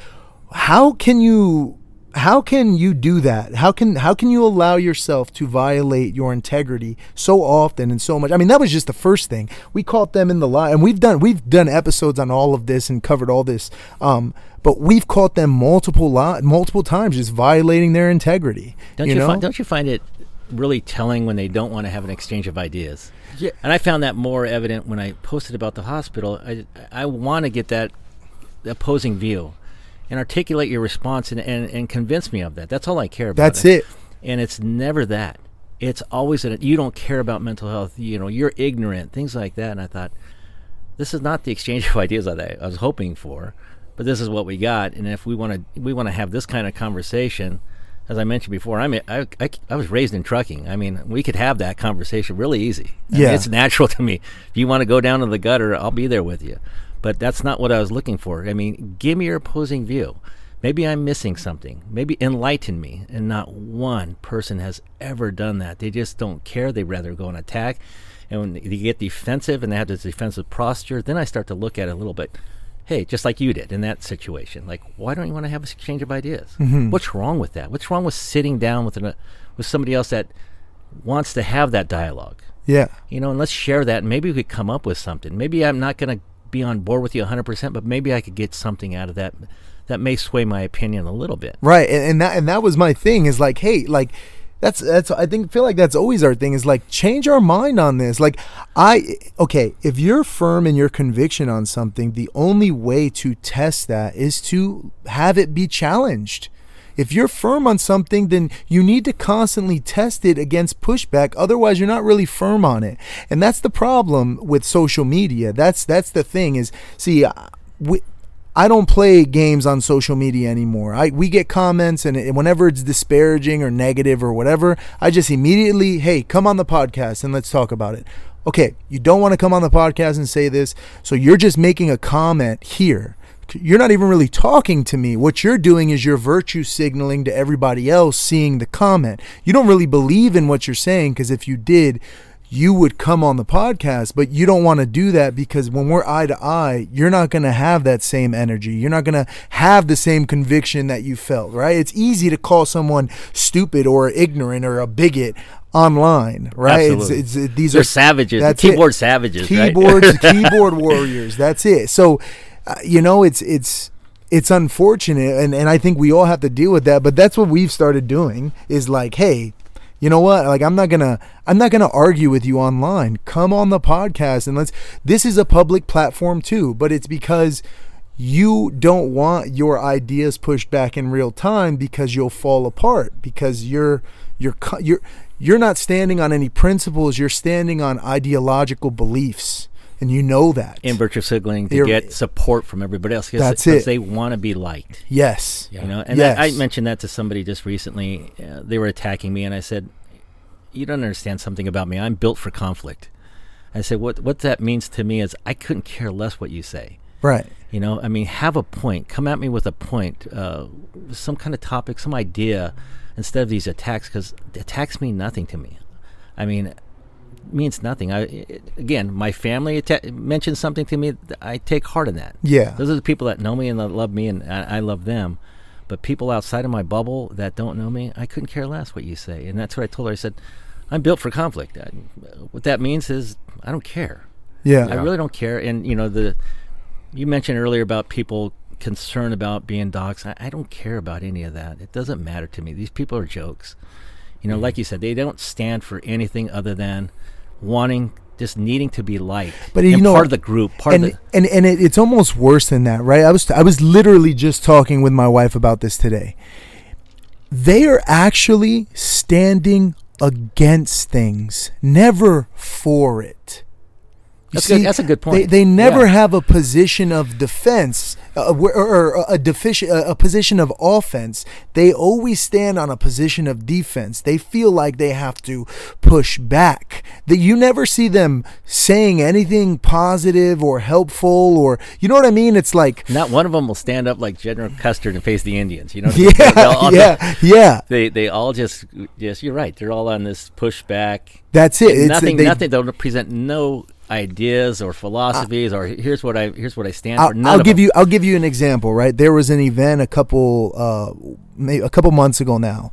how can you how can you do that? How can how can you allow yourself to violate your integrity so often and so much? I mean, that was just the first thing. We caught them in the lie, and we've done we've done episodes on all of this and covered all this. Um, but we've caught them multiple lot multiple times just violating their integrity. Don't you, you find, don't you find it really telling when they don't want to have an exchange of ideas? Yeah. And I found that more evident when I posted about the hospital. I I want to get that opposing view and articulate your response and, and, and convince me of that. That's all I care about. That's it. And it's never that. It's always that you don't care about mental health. You know, you're ignorant, things like that. And I thought, this is not the exchange of ideas that I, I was hoping for, but this is what we got. And if we want to, we want to have this kind of conversation. As I mentioned before, I'm, I, I, I was raised in trucking. I mean, we could have that conversation really easy. I yeah, mean, it's natural to me. If you want to go down to the gutter, I'll be there with you. But that's not what I was looking for. I mean, give me your opposing view. Maybe I'm missing something. Maybe enlighten me. And not one person has ever done that. They just don't care. They rather go and attack. And when they get defensive and they have this defensive posture, then I start to look at it a little bit. Hey, just like you did in that situation. Like, why don't you want to have a exchange of ideas? Mm-hmm. What's wrong with that? What's wrong with sitting down with an, with somebody else that wants to have that dialogue? Yeah. You know, and let's share that. And maybe we could come up with something. Maybe I'm not going to be on board with you 100%, but maybe I could get something out of that that may sway my opinion a little bit. Right. And, and that and that was my thing is like, hey, like that's that's I think feel like that's always our thing is like change our mind on this. Like I okay, if you're firm in your conviction on something, the only way to test that is to have it be challenged. If you're firm on something, then you need to constantly test it against pushback. Otherwise, you're not really firm on it. And that's the problem with social media. That's that's the thing is see we, I don't play games on social media anymore. I we get comments and whenever it's disparaging or negative or whatever, I just immediately, "Hey, come on the podcast and let's talk about it." Okay, you don't want to come on the podcast and say this, so you're just making a comment here you're not even really talking to me. What you're doing is you're virtue signaling to everybody else seeing the comment. You don't really believe in what you're saying because if you did, you would come on the podcast, but you don't want to do that because when we're eye to eye, you're not going to have that same energy. You're not going to have the same conviction that you felt, right? It's easy to call someone stupid or ignorant or a bigot online, right? Absolutely. It's, it's, these They're are savages. keyboard it. savages. right? keyboard warriors. That's it. So, uh, you know, it's it's it's unfortunate, and and I think we all have to deal with that. But that's what we've started doing. Is like, hey, you know what? Like, I'm not gonna I'm not gonna argue with you online. Come on the podcast and let's. This is a public platform too, but it's because. You don't want your ideas pushed back in real time because you'll fall apart because you're you're you're you're not standing on any principles. You're standing on ideological beliefs, and you know that. in virtue signaling to get support from everybody else. That's it. They want to be liked. yes. You know, and Yes. I, I mentioned that to somebody just recently. Uh, they were attacking me, and I said, "You don't understand something about me. I'm built for conflict." I said, "What what that means to me is I couldn't care less what you say. Right. You know, I mean, have a point. Come at me with a point, uh, some kind of topic, some idea, instead of these attacks, because attacks mean nothing to me. I mean, means nothing. I it, again, my family atta- mentions something to me. I take heart in that. Yeah. Those are the people that know me and that love me, and I, I love them. But people outside of my bubble that don't know me, I couldn't care less what you say. And that's what I told her. I said, I'm built for conflict. I, what that means is I don't care. Yeah. I really don't care. And you know, the you mentioned earlier about people concerned about being dogs. I, I don't care about any of that. It doesn't matter to me. These people are jokes. You know, like you said, they don't stand for anything other than wanting, just needing to be liked. But you know part of the group, part and of the. and and it, it's almost worse than that, right? I was I was literally just talking with my wife about this today. They are actually standing against things, never for it. That's good- that's a good They, point. they never Yeah. have a position of defense uh, where- or, or a defici- a position of offense. They always stand on a position of defense. They feel like they have to push back. That you never see them saying anything positive or helpful or you know what I mean. It's like Not one of them will stand up like General Custer and face the Indians. You know, yeah, They'll all- yeah, yeah. They they all just yes, you're right. They're all on this pushback. That's it. It's, nothing, they- nothing. They'll present no ideas or philosophies or here's what I here's what I stand for. I'll, None I'll give them. you I'll give you an example. Right, there was an event a couple uh, maybe a couple months ago now,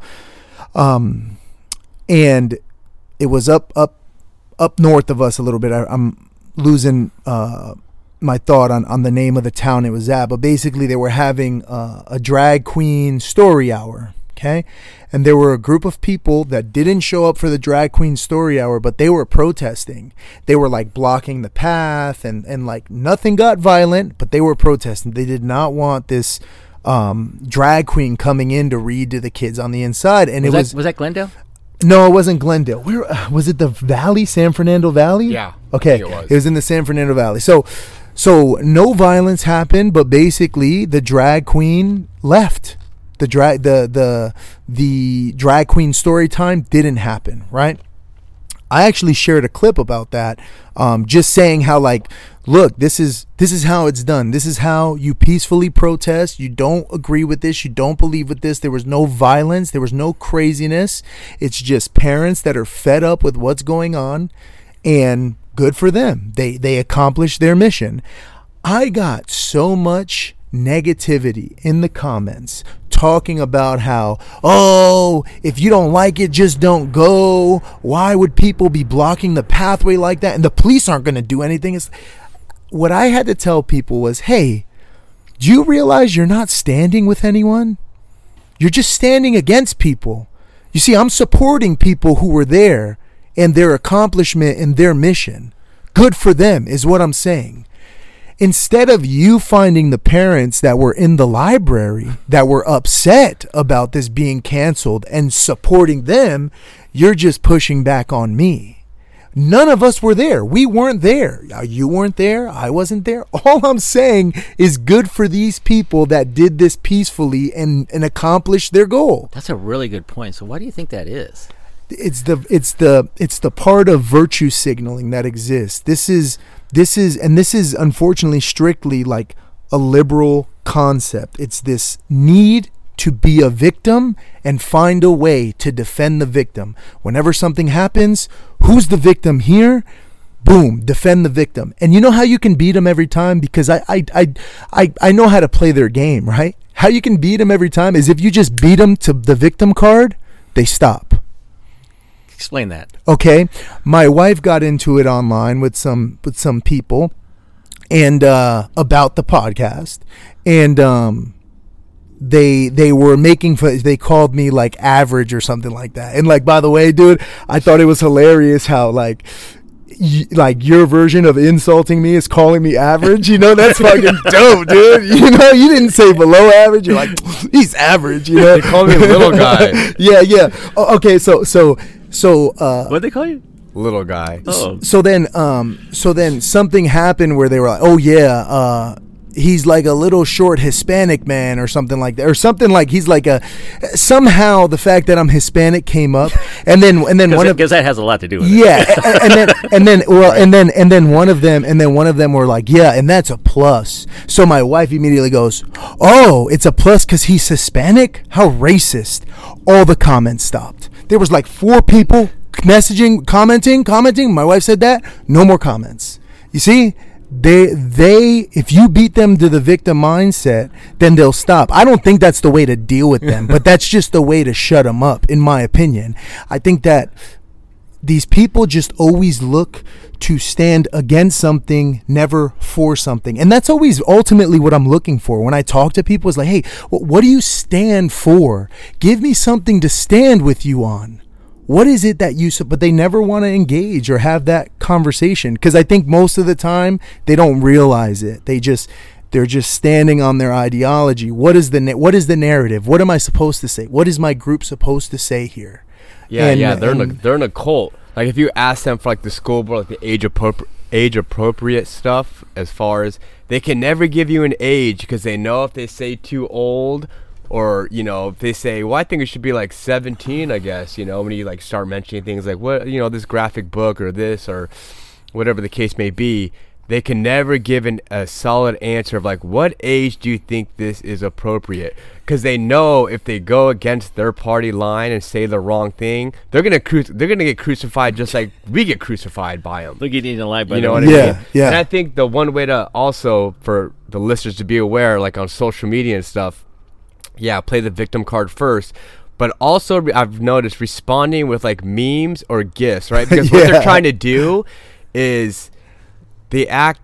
um, and it was up up up north of us a little bit. I, I'm losing uh, my thought on on the name of the town it was at, but basically they were having uh, a drag queen story hour. Okay. And there were a group of people that didn't show up for the drag queen story hour, but they were protesting. They were like blocking the path and, and like nothing got violent, but they were protesting. They did not want this um, drag queen coming in to read to the kids on the inside. And Was, it was, that, was that Glendale? no, it wasn't Glendale. Where uh, was it? The Valley, San Fernando Valley. Yeah, Okay. I think it was. in the San Fernando Valley. So, so no violence happened, but basically the drag queen left. The drag the the the drag queen story time didn't happen. Right. I actually shared a clip about that, um, just saying how like, look, this is this is how it's done. This is how you peacefully protest. You don't agree with this. You don't believe with this. There was no violence. There was no craziness. It's just parents that are fed up with what's going on, and good for them. They they accomplished their mission. I got so much negativity in the comments talking about how, oh, if you don't like it, just don't go. Why would people be blocking the pathway like that? And the police aren't going to do anything. It's, what I had to tell people was, hey, do you realize you're not standing with anyone? You're just standing against people. You see, I'm supporting people who were there and their accomplishment and their mission. Good for them, is what I'm saying instead of you finding the parents that were in the library that were upset about this being canceled and supporting them, you're just pushing back on me. None of us were there. We weren't there. Uh, You weren't there. I wasn't there. All I'm saying is good for these people that did this peacefully and, and accomplished their goal. That's a really good point. So why do you think that is? it's the it's the it's the part of virtue signaling that exists this is this is and this is unfortunately strictly like a liberal concept it's this need to be a victim and find a way to defend the victim. Whenever something happens, who's the victim here? Boom, defend the victim. And you know how you can beat them every time? Because I, I, I, I, I know how to play their game, right? How you can beat them every time is if you just beat them to the victim card, they stop. Explain that. Okay, my wife got into it online with some with some people, and uh, about the podcast, and um, they they were making fun. They called me like average or something like that. And like by the way, dude, I thought it was hilarious how like. y- Like your version of insulting me is calling me average, you know that's fucking dope, dude. You know you didn't say below average. You're like he's average, you know. They call me a little guy. yeah, yeah. Okay, so so so uh, What they call you? Little guy. Oh, so then um so then something happened where they were like oh yeah uh he's like a little short hispanic man or something like that or something like he's like a somehow the fact that i'm hispanic came up and then and then one of because that has a lot to do with it. yeah a- and then and then well and then and then one of them and then one of them were like yeah and that's a plus. So my wife immediately goes oh it's a plus because he's hispanic? How racist. All the comments stopped. There was like four people messaging commenting commenting. My wife said that. No more comments. You see they they if you beat them to the victim mindset then they'll stop i don't think that's the way to deal with them but that's just the way to shut them up in my opinion i think that these people just always look to stand against something, never for something. And that's always ultimately what I'm looking for. When I talk to people, it's like, hey, what do you stand for? Give me something to stand with you on. What is it that you, but they never want to engage or have that conversation. Because I think most of the time they don't realize it. They just, they're just standing on their ideology. What is the, what is the narrative? What am I supposed to say? What is my group supposed to say here? Yeah, And- yeah, they're in a they're in a cult. Like if you ask them for like the school board, like the age appropriate age appropriate stuff, as far as they can never give you an age because they know if they say too old, or you know if they say, well, I think it should be like 17, I guess. You know when you like start mentioning things like what you know this graphic book or this or whatever the case may be. They can never give an, a solid answer of like what age do you think this is appropriate? Because they know if they go against their party line and say the wrong thing, they're gonna cru- they're gonna get crucified just like we get crucified by them. Look, you need to lie, but You know what I Yeah, mean? yeah. And I think the one way to also for the listeners to be aware, like on social media and stuff, yeah, play the victim card first. But also, I've noticed responding with like memes or gifs, right? Because what they're trying to do is they act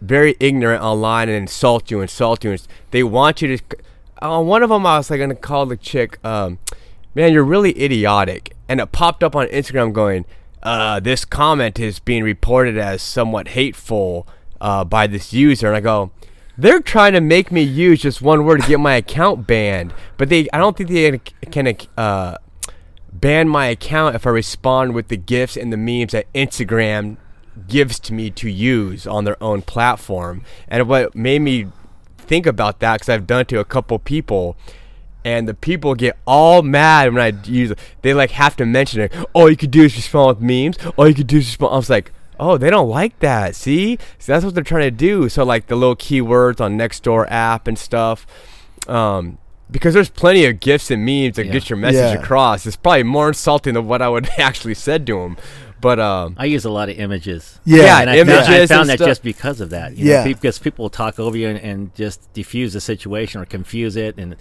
very ignorant online and insult you, insult you. and They want you to. On one of them, I was like gonna call the chick, um, "Man, you're really idiotic," and it popped up on Instagram going, uh, "This comment is being reported as somewhat hateful uh, by this user," and I go. They're trying to make me use just one word to get my account banned, but they I don't think they can uh, ban my account if I respond with the gifs and the memes that Instagram gives to me to use on their own platform. And what made me think about that, because I've done it to a couple people, and the people get all mad when I use it. They like have to mention it. All you could do is respond with memes. All you could do is respond. I was like, oh, they don't like that. See, so that's what they're trying to do. So like the little keywords on Nextdoor app and stuff. Um, because there's plenty of gifs and memes that Yeah. get your message Yeah. across. It's probably more insulting than what I would actually said to them. But um, I use a lot of images. Yeah, and I found, I found and that stuff. just because of that. You Yeah. know, because people will talk over you and, and just diffuse the situation or confuse it, and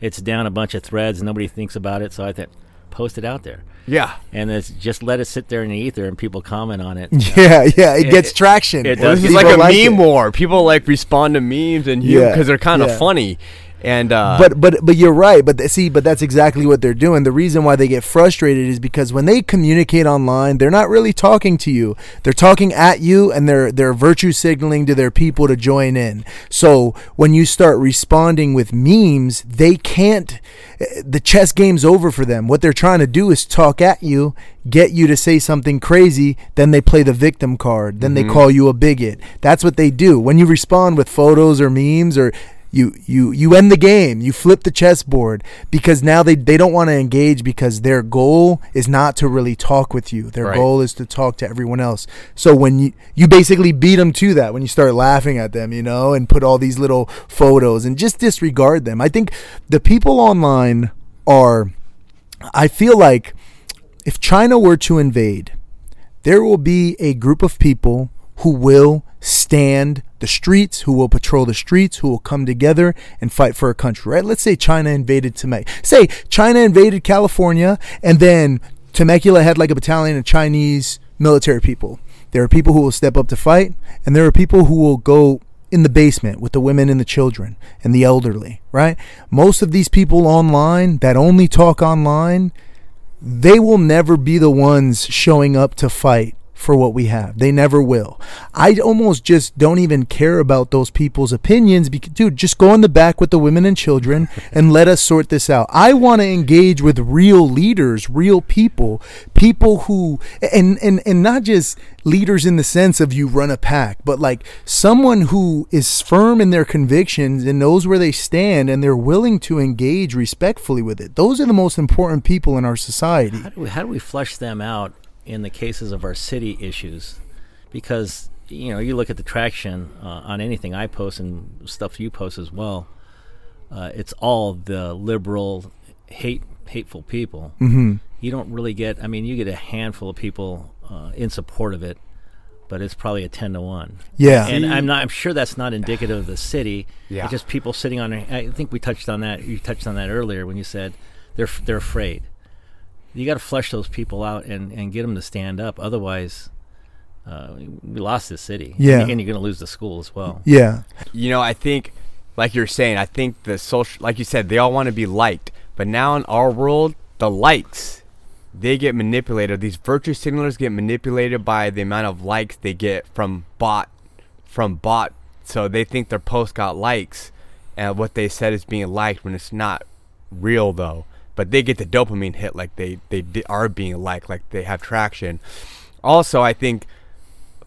it's down a bunch of threads. and Nobody thinks about it, so I thought post it out there, yeah, and it's just let it sit there in the ether, and people comment on it. Yeah, yeah, it, It- gets traction. it Well, does this is like a like meme it. war. People like respond to memes and you Yeah, because they're kind of yeah. funny. And uh, but but but you're right. But th- see, but that's exactly what they're doing. The reason why they get frustrated is because when they communicate online, they're not really talking to you. They're talking at you, and they're they're virtue signaling to their people to join in. So when you start responding with memes, they can't. eh, The chess game's over for them. What they're trying to do is talk at you, get you to say something crazy. Then they play the victim card. Then they call you a bigot. That's what they do. When you respond with photos or memes or you you you end the game. You flip the chessboard because now they, they don't want to engage because their goal is not to really talk with you. Their Right. goal is to talk to everyone else. So when you you basically beat them to that when you start laughing at them you know and put all these little photos and just disregard them. I think the people online are i feel like if china were to invade there will be a group of people who will stand the streets, who will patrol the streets, who will come together and fight for a country, right? Let's say China invaded Temecula. Say China invaded California and then Temecula had like a battalion of Chinese military people. There are people who will step up to fight, and there are people who will go in the basement with the women and the children and the elderly, right? Most of these people online that only talk online, they will never be the ones showing up to fight for what we have. They never will. I almost just don't even care about those people's opinions because, dude, just go in the back with the women and children and let us sort this out. I want to engage with real leaders, real people, people who, and, and, and not just leaders in the sense of you run a PAC, but like someone who is firm in their convictions and knows where they stand and they're willing to engage respectfully with it. Those are the most important people in our society. How do we, how do we flush them out in the cases of our city issues? Because you know, you look at the traction uh, on anything I post and stuff you post as well. Uh, it's all the liberal, hate, hateful people. Mm-hmm. You don't really get. I mean, you get a handful of people uh, in support of it, but it's probably a ten to one. Yeah. And I'm not. I'm sure that's not indicative of the city. Yeah. It's just people sitting on. their- I think we touched on that. You touched on that earlier when you said they're they're afraid. You got to flush those people out and, and get them to stand up. Otherwise, uh, we lost this city. Yeah. and, you're going to lose the school as well. Yeah. you know, I think, like you're saying, I think the social, like you said, they all want to be liked. But now in our world, the likes, they get manipulated. These virtue signalers get manipulated by the amount of likes they get from bot, from bot. So they think their post got likes, and what they said is being liked when it's not real though. But they get the dopamine hit like they they are being liked, like they have traction. Also, I think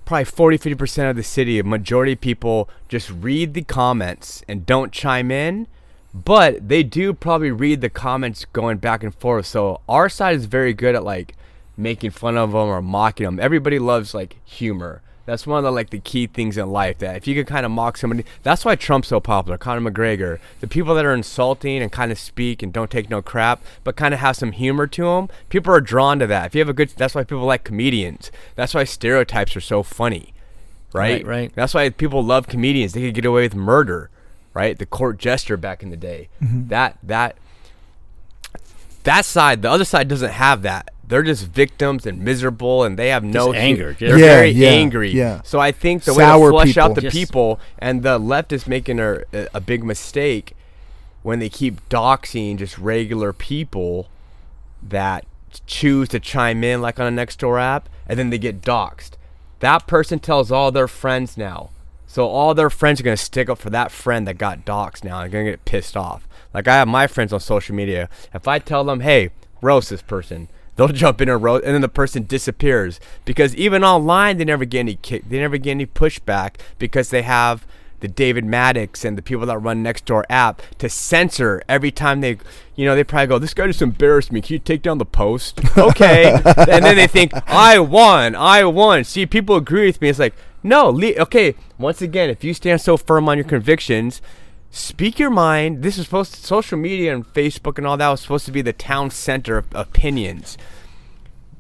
probably 40 50% of the city majority of people just read the comments and don't chime in but they do probably read the comments going back and forth. So our side is very good at like making fun of them or mocking them everybody loves like humor that's one of the like the key things in life that if you could kind of mock somebody that's why trump's so popular conor mcgregor the people that are insulting and kind of speak and don't take no crap but kind of have some humor to them people are drawn to that if you have a good that's why people like comedians that's why stereotypes are so funny right? Right, right. That's why people love comedians. They could get away with murder, right? The court jester back in the day. Mm-hmm. That that that side, the other side doesn't have that. They're just victims and miserable, and they have no hu- anger, just- They're Yeah, very yeah, angry. yeah. So I think the Sour way to flush people. out the Just- people, and the left is making a, a, a big mistake when they keep doxing just regular people that choose to chime in like on a Nextdoor app and then they get doxed. That person tells all their friends now. So all their friends are gonna stick up for that friend that got doxed now and gonna get pissed off. Like I have my friends on social media. If I tell them, hey, roast this person, they'll jump in a roast and then the person disappears. Because even online they never get any kick they never get any pushback because they have the David Maddox and the people that run Nextdoor app to censor every time they, you know, they probably go, this guy just embarrassed me. Can you take down the post? Okay. and then they think, I won. I won. See, people agree with me. It's like, no, le- okay. Once again, if you stand so firm on your convictions, speak your mind. This is supposed to, social media and Facebook and all that was supposed to be the town center of opinions.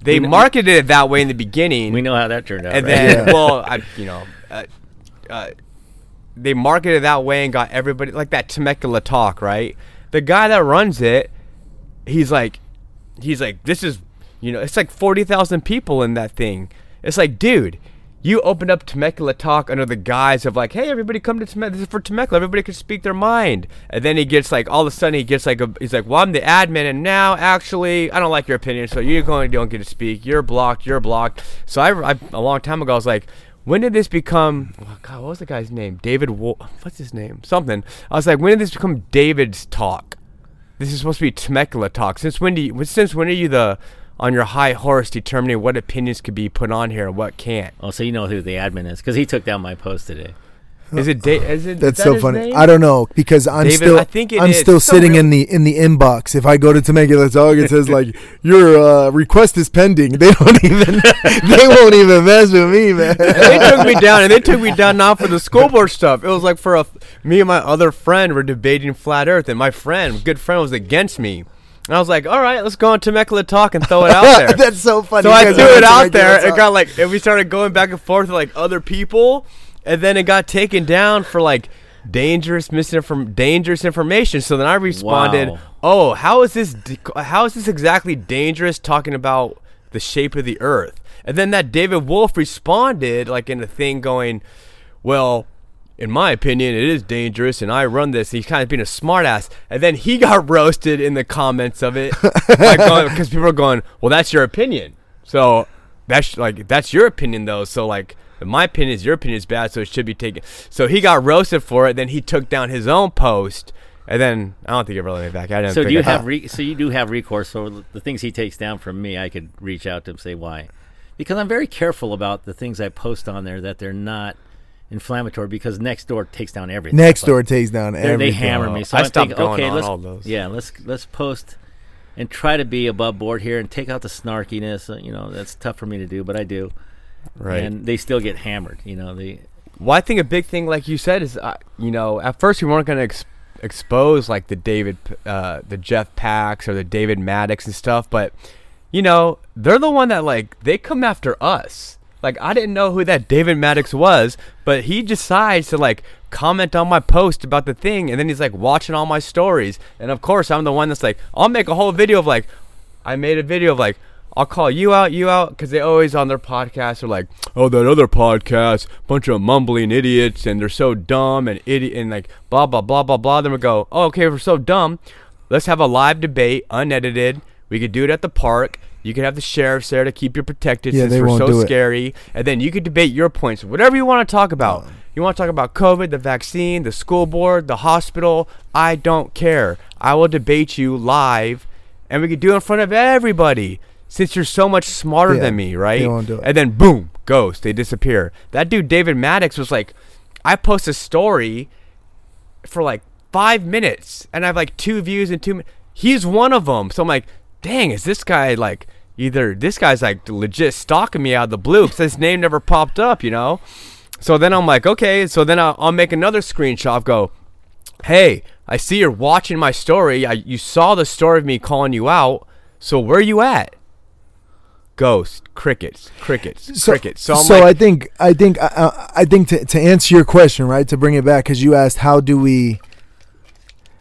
They We kn- marketed it that way in the beginning We know how that turned out. and right? then well I, you know uh, uh, they marketed it that way and got everybody like that Temecula talk right the guy that runs it he's like he's like this is you know it's like 40,000 people in that thing it's like dude you opened up Temecula talk under the guise of like hey everybody come to Temecula this is for Temecula. Everybody can speak their mind. And then he gets like all of a sudden he gets like a, he's like well I'm the admin and now actually I don't like your opinion so you going don't get to speak. You're blocked. You're blocked. So I, I a long time ago I was like when did this become oh God what was the guy's name? David what's his name? Something. I was like when did this become David's talk? This is supposed to be Temecula talk. Since when do you, since when are you the on your high horse determining what opinions could be put on here and what can't? Oh, so you know who the admin is because he took down my post today. Is it? Da- is it? That's is that so funny. name? I don't know because I'm David, still I think it I'm is. still So sitting real- in the in the inbox. If I go to Temecula Talk, it says like your uh, request is pending. They don't even they won't even mess with me, man. And they took me down, and they took me down not for the school board stuff. It was like for a me and my other friend were debating flat Earth, and my friend, good friend, was against me. And I was like, "All right, let's go on Temecula talk and throw it out there." That's so funny. so I threw it out there. It got like, and we started going back and forth with like other people, and then it got taken down for like dangerous misinform dangerous information. So then I responded, Wow. "Oh, how is this? d- How is this exactly dangerous? Talking about the shape of the Earth." And then that David Wolf responded like in a thing going, "Well." In my opinion, it is dangerous, and I run this. He's kind of being a smartass, and then he got roasted in the comments of it because people are going, "Well, that's your opinion." So that's like that's your opinion though. So like my opinion is your opinion is bad, so it should be taken. So he got roasted for it. Then he took down his own post, and then I don't think it really went back. I didn't. So think do you have re- so you do have recourse? So the things he takes down from me, I could reach out to him say why, because I'm very careful about the things I post on there that they're not inflammatory. Because Nextdoor takes down everything. Next Like, door takes down they're- everything. they hammer me. So I I, stopped think, going okay, on let's all those. yeah, let's let's post and try to be above board here and take out the snarkiness. Uh, you know, that's tough for me to do, but I do. right. And they still get hammered. You know, they Well, I think a big thing, like you said, is uh, you know at first we weren't going to ex- expose like the David, uh, the Jeff Packs or the David Maddox and stuff, but you know they're the one that like they come after us. Like I didn't know who that David Maddox was, but he decides to like comment on my post about the thing, and then he's like watching all my stories, and of course I'm the one that's like I'll make a whole video of like I made a video of like I'll call you out, you out, because they always on their podcast are like, oh, that other podcast, bunch of mumbling idiots, and they're so dumb and idiot, and like blah blah blah blah blah. Then we go, oh, okay, we're so dumb. Let's have a live debate, unedited. We could do it at the park. You could have the sheriffs there to keep you protected Yeah, since they we're so do it. scary. And then you could debate your points, whatever you want to talk about. You want to talk about COVID, the vaccine, the school board, the hospital. I don't care. I will debate you live, and we could do it in front of everybody. Since you're so much smarter Yeah, than me, right? they won't do it. And then boom, ghost. They disappear. That dude David Maddox was like, I post a story for like five minutes, and I have like two views and two. He's one of them. So I'm like, dang, is this guy like either this guy's like legit stalking me out of the blue because his name never popped up, you know? So then I'm like, okay. So then I'll, I'll make another screenshot. I'll go, hey, I see you're watching my story. I, you saw the story of me calling you out. So where are you at? Ghost, crickets, crickets, so, crickets. So I'm so like, I think I think I, I I think to, to answer your question, right, to bring it back, because you asked how do we,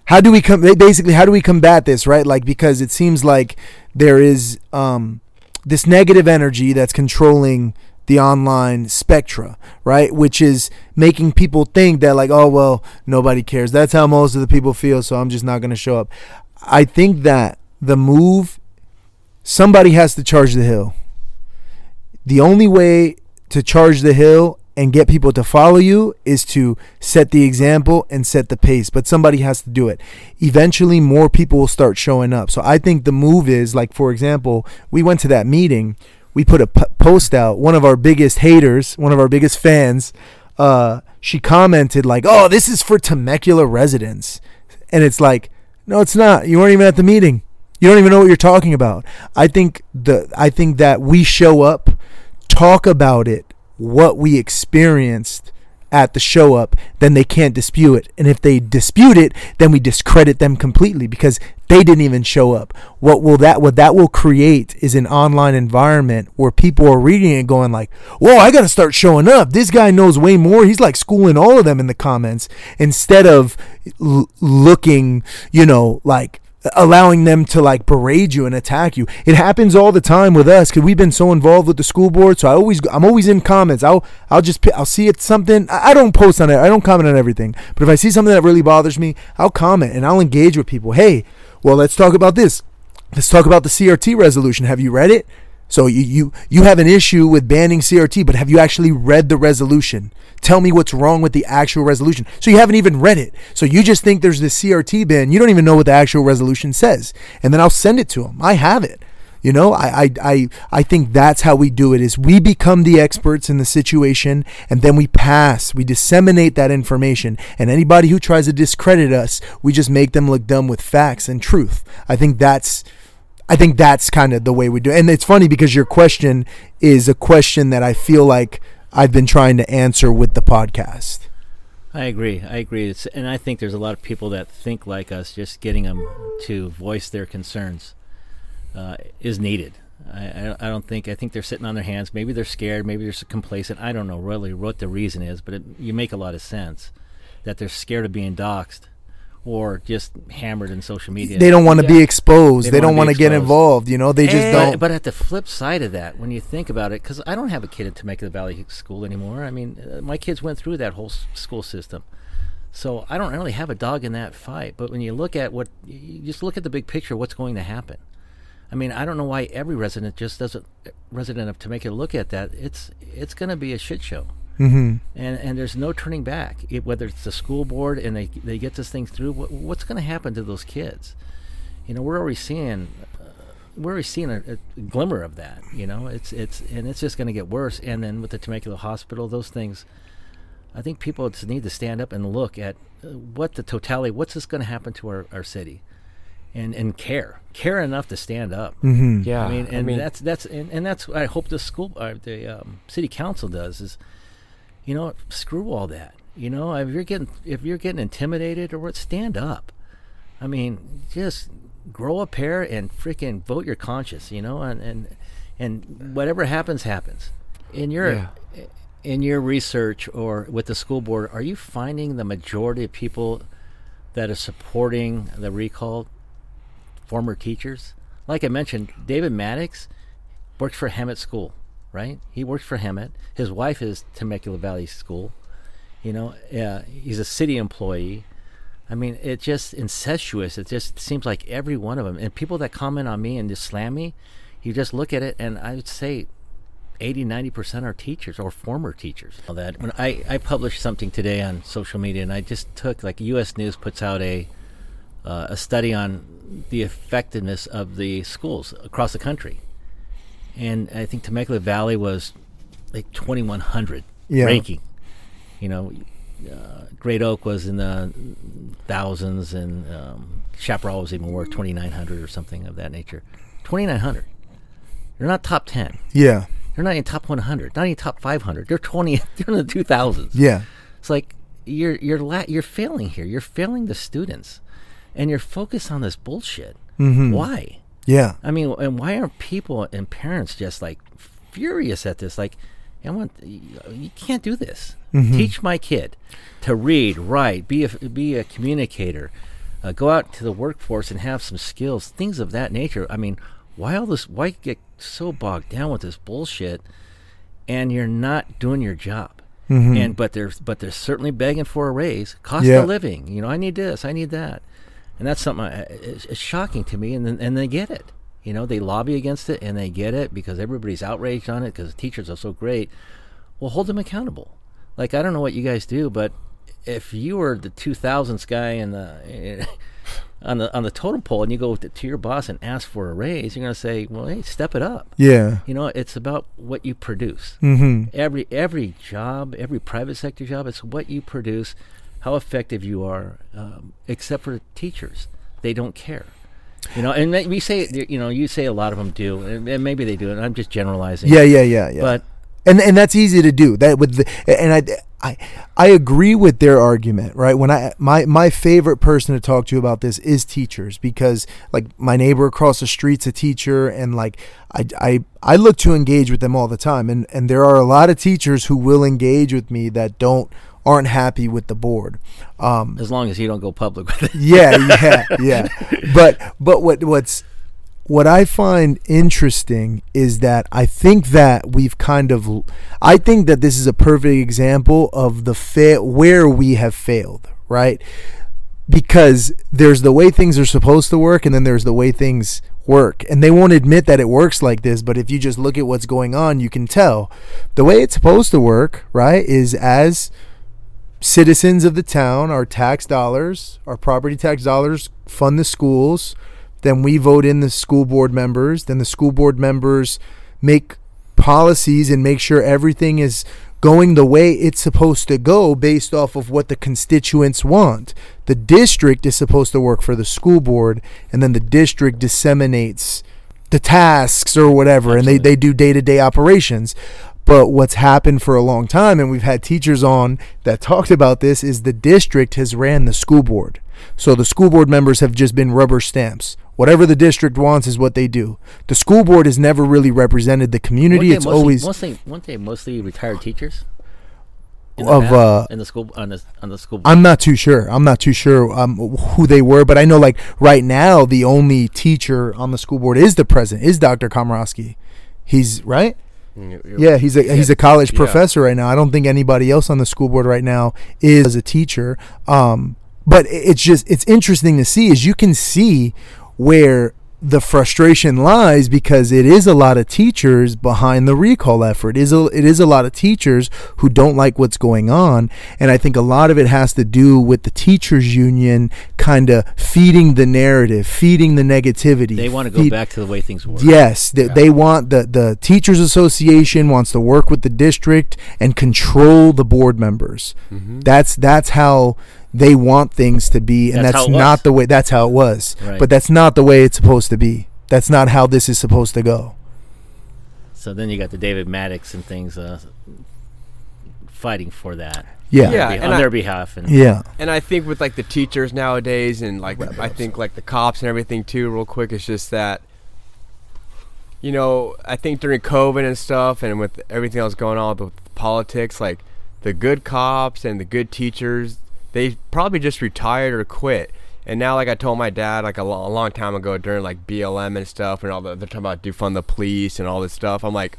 how do we come basically how do we combat this, right? Like because it seems like there is um this negative energy that's controlling the online spectra, right? Which is making people think that like, oh well, nobody cares. That's how most of the people feel, so I'm just not going to show up. I think that the move somebody has to charge the hill the only way to charge the hill and get people to follow you is to set the example and set the pace but somebody has to do it. Eventually more people will start showing up. So i think the move is like for example we went to that meeting we put a p- post out one of our biggest haters one of our biggest fans uh she commented like oh this is for temecula residents. And it's like no it's not. You weren't even at the meeting. You don't even know what you're talking about. I think the I think that we show up, talk about it, what we experienced at the show up, then they can't dispute it. And if they dispute it, then we discredit them completely because they didn't even show up. What will that what that will create is an online environment where people are reading it going like, "Whoa, I got to start showing up. This guy knows way more. He's like schooling all of them in the comments instead of l- looking, you know, like allowing them to like berate you and attack you. It happens all the time with us because we've been so involved with the school board. So I always, I'm always in comments. I'll, I'll just, I'll see it something. I I don't post on it. I don't comment on everything. But if I see something that really bothers me, I'll comment and I'll engage with people. Hey, well, let's talk about this. Let's talk about the CRT resolution. Have you read it? So you, you you have an issue with banning CRT, but have you actually read the resolution? Tell me what's wrong with the actual resolution. So you haven't even read it. So you just think there's this CRT ban. You don't even know what the actual resolution says. And then I'll send it to them. I have it. You know, I, I, I, I think that's how we do it is we become the experts in the situation and then we pass, we disseminate that information. And anybody who tries to discredit us, we just make them look dumb with facts and truth. I think that's I think that's kind of the way we do it. And it's funny because your question is a question that I feel like I've been trying to answer with the podcast. I agree. I agree. It's, and I think there's a lot of people that think like us. Just getting them to voice their concerns uh, is needed. I, I, don't think. I think they're sitting on their hands. Maybe they're scared. Maybe they're complacent. I don't know really what the reason is, but it, you make a lot of sense that they're scared of being doxxed or just hammered in social media. They don't want to Yeah. be exposed. They They, don't want to get involved. You know, they just And- don't. But at the flip side of that, when you think about it, because I don't have a kid at Temecula Valley School anymore. I mean, uh, my kids went through that whole s- school system, so I don't really have a dog in that fight. But when you look at what, you just look at the big picture, what's going to happen. I mean, I don't know why every resident just doesn't resident of Temecula look at that. It's it's going to be a shit show hmm and and there's no turning back. It, whether it's the school board and they they get this thing through, what, what's going to happen to those kids? You know, we're already seeing uh, we're already seeing a, a glimmer of that. You know, it's it's and it's just going to get worse. And then with the Temecula Hospital, those things. I think people just need to stand up and look at uh, what the totality. What's this going to happen to our, our city, and and care care enough to stand up. hmm Yeah, I mean, and that's that's and, and that's what I hope the school, uh, the um, city council does is, you know, screw all that. You know, if you're getting if you're getting intimidated or what, stand up. I mean, just grow a pair and freaking vote your conscience. You know, and and and whatever happens, happens. In your Yeah. in your research or with the school board, are you finding the majority of people that are supporting the recall former teachers? Like I mentioned, David Maddox works for Hemet School, right? He works for Hemet. His wife is Temecula Valley School. You know, uh, he's a city employee. I mean, it's just incestuous. It just seems like every one of them. And people that comment on me and just slam me, you just look at it, and I would say 80 90% are teachers or former teachers All that when I, I published something today on social media and i just took like us news puts out a uh, a study on the effectiveness of the schools across the country and i think temecula valley was like 2100 Yeah. ranking you know uh, great oak was in the thousands and um, chaparral was even more 2900 or something of that nature 2900 they're not top 10 Yeah. they're not in top 100, not even top 500. They're 20. They're in the 2000s. Yeah. It's like you're you're la- you're failing here. You're failing the students, and you're focused on this bullshit. Mhm. Why? Yeah. I mean, and why aren't people and parents just like furious at this? Like, I want you, can't do this. Teach my kid to read, write, be a be a communicator, uh, go out to the workforce and have some skills, things of that nature. I mean, why all this? Why get so bogged down with this bullshit? And you're not doing your job. And but they're but they're certainly begging for a raise, cost Yeah. of living. You know, I need this, I need that, and that's something I, it's, it's shocking to me. And then, and they get it. You know, they lobby against it and they get it because everybody's outraged on it because the teachers are so great. Well, hold them accountable. Like I don't know what you guys do, but if you were the 2000s guy in the on the on the totem pole and you go to, to your boss and ask for a raise, you're going to say, "Well, hey, step it up." Yeah. You know, it's about what you produce. Mm-hmm. Every every job, every private sector job, it's what you produce, how effective you are. Um, except for teachers, they don't care. You know, and we say, you know, you say a lot of them do, and, and maybe they do, and I'm just generalizing. Yeah. Yeah. Yeah. Yeah. But and and that's easy to do that with the and I I I agree with their argument right when I my my favorite person to talk to about this is teachers because like my neighbor across the street's a teacher and like I I I look to engage with them all the time and and there are a lot of teachers who will engage with me that don't aren't happy with the board um as long as you don't go public with it. yeah, yeah, yeah. But but what what's what I find interesting is that I think that we've kind of I think that this is a perfect example of the fa- where we have failed, right? Because there's the way things are supposed to work and then there's the way things work. And they won't admit that it works like this, but if you just look at what's going on, you can tell. The way it's supposed to work, right, is as citizens of the town, our tax dollars, our property tax dollars fund the schools. then we vote in the school board members. Then the school board members make policies and make sure everything is going the way it's supposed to go based off of what the constituents want. The district is supposed to work for the school board, and then the district disseminates the tasks or whatever, and they, they do day to day operations. But what's happened for a long time, and we've had teachers on that talked about this, is the district has ran the school board. So the school board members have just been rubber stamps. Whatever the district wants is what they do. The school board has never really represented the community. It's mostly, always mostly weren't they mostly retired teachers? Of, past? uh, in the school on the on the school. I'm not too sure. I'm not too sure um, who they were, but I know like right now the only teacher on the school board is the president, is Dr. Komrosky. He's right. Yeah, he's a he's a college Yeah. professor right now. I don't think anybody else on the school board right now is a teacher. Um, but it's just it's interesting to see is you can see where the frustration lies because it is a lot of teachers behind the recall effort. It is a, it is a lot of teachers who don't like what's going on, and I think a lot of it has to do with the teachers union kind of feeding the narrative, feeding the negativity. they want to go feed- back to the way things were. Yes, they, they want the the teachers association wants to work with the district and control the board members. Mm-hmm. That's that's how they want things to be, and That's that's, not was. the way. That's how it was, Right. but that's not the way it's supposed to be. That's not how this is supposed to go. So then you got the David Maddox and things uh, fighting for that. Yeah, Yeah, yeah, on and I- their behalf. And yeah And I think with like the teachers nowadays, and like I think like the cops and everything too. Real quick, it's just that. You know, I think during COVID and stuff, and with everything else going on with politics, like the good cops and the good teachers, they probably just retired or quit. And now, like I told my dad, like a, lo- a long time ago during like BLM and stuff, and all the they're talking about defund the police and all this stuff. I'm like,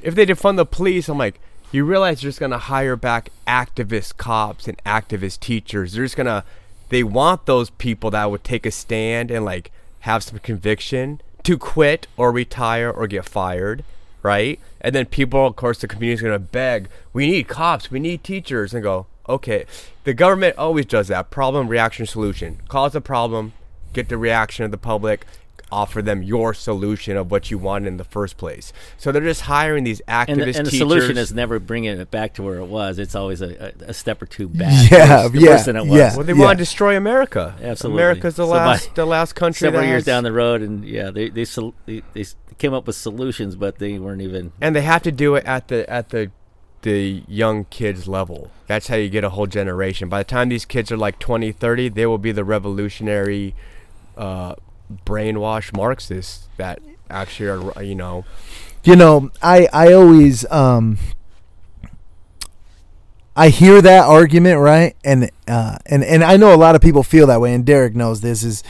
if they defund the police, I'm like, you realize you're just gonna hire back activist cops and activist teachers. They're just gonna, they want those people that would take a stand and like have some conviction to quit or retire or get fired, right? And then people, of course, the community's gonna beg, we need cops, we need teachers, and go, okay. The government always does that. Problem, reaction, solution. Cause a problem, get the reaction of the public, offer them your solution of what you want in the first place. So they're just hiring these activist and the, and the teachers. solution is never bringing it back to where it was. It's always a, a, a step or two back. Yeah, worse, yeah, worse than it was. yeah. well, they Yeah. want to destroy America. Absolutely. America's the So by last, the last country Several years down the road, and yeah, they they, they they came up with solutions, but they weren't even. and they have to do it at the at the the young kids level. That's how you get a whole generation. By the time these kids are like 20, 30, they will be the revolutionary, uh, brainwashed Marxists that actually are, you know, You know, I I always um I hear that argument, right? And uh and and I know a lot of people feel that way and Derek knows this is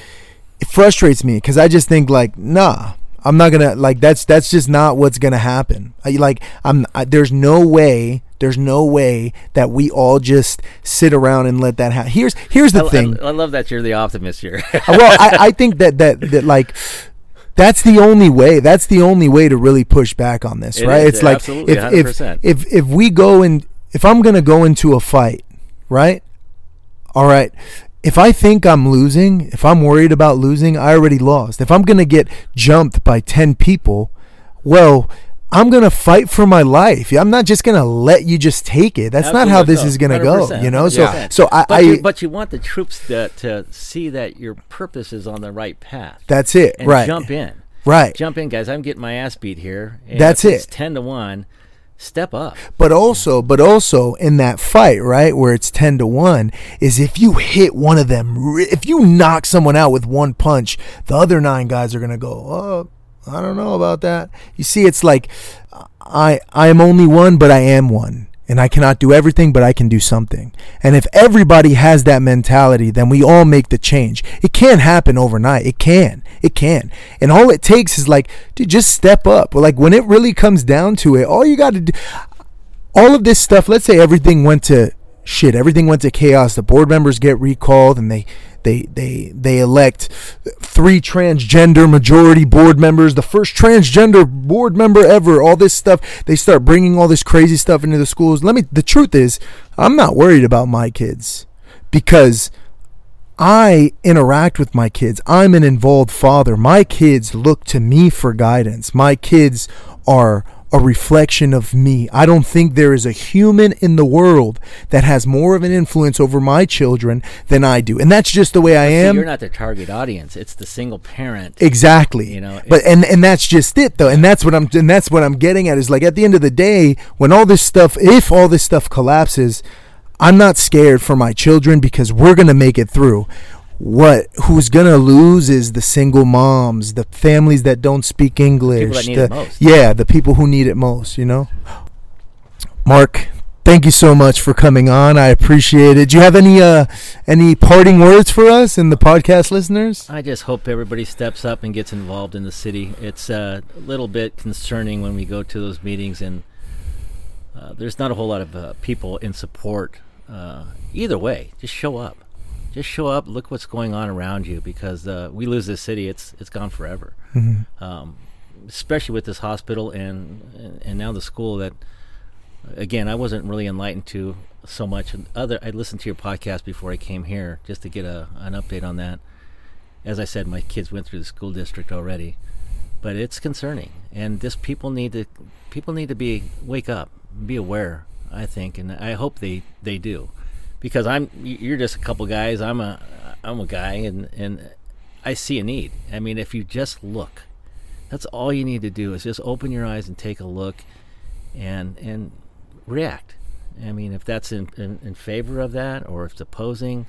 it frustrates me cuz I just think like, nah, I'm not going to like that's that's just not what's going to happen. I, like I'm I, there's no way there's no way that we all just sit around and let that happen. Here's here's the I, thing. I, I love that you're the optimist here. Uh, well, I, I think that, that that like that's the only way. That's the only way to really push back on this, It right? is, it's like if if 100%. if if we go and if I'm gonna go into a fight, right? All right. If I think I'm losing, if I'm worried about losing, I already lost. If I'm gonna get jumped by ten people, well. I'm gonna fight for my life. I'm not just gonna let you just take it. That's not how this no. is gonna go. You know. So 100%. so I, but, you, but you want the troops to, to see that your purpose is on the right path. that's it. and right. jump in. Right. Jump in, guys. I'm getting my ass beat here. That's if It's it. ten to one. Step up. But also, but also in that fight, right, where it's ten to one, is if you hit one of them, if you knock someone out with one punch, the other nine guys are gonna go, oh, I don't know about that. You see, it's like I I am only one, but I am one. And I cannot do everything, but I can do something. And if everybody has that mentality, then we all make the change. It can't happen overnight. It can. It can. And all it takes is like, dude, just step up. Like when it really comes down to it, all you got to do, all of this stuff, let's say everything went to shit, everything went to chaos. The board members get recalled and they they they they elect three transgender majority board members, the first transgender board member ever. All this stuff, they start bringing all this crazy stuff into the schools. Let me the truth is, I'm not worried about my kids because I interact with my kids. I'm an involved father. My kids look to me for guidance. My kids are a reflection of me. I don't think there is a human in the world that has more of an influence over my children than I do. And that's just the way I See, am. you're not the target audience. It's the single parent. Exactly. You know, but and and that's just it though. And that's what I'm and that's what I'm getting at is like at the end of the day, when all this stuff if all this stuff collapses, I'm not scared for my children because we're going to make it through. What who's going to lose is the single moms, the families that don't speak English, the, yeah, the people who need it most, you know. Mark, thank you so much for coming on. I appreciate it. Do you have any uh any parting words for us and the podcast listeners? I just hope everybody steps up and gets involved in the city. It's uh, a little bit concerning when we go to those meetings and uh, there's not a whole lot of uh, people in support. Uh, either way, just show up. Just show up. Look what's going on around you because uh, we lose this city. It's it's gone forever. Um, especially with this hospital and, and and now the school that again I wasn't really enlightened to so much. And Other I listened to your podcast before I came here just to get a an update on that as I said, my kids went through the school district already, but it's concerning, and this people need to people need to be wake up, be aware. I think, and I hope they they do, because I'm you're just a couple guys. I'm a I'm a guy, and and I see a need. I mean, if you just look, that's all you need to do is just open your eyes and take a look, and and react. I mean, if that's in in, in favor of that, or if it's opposing,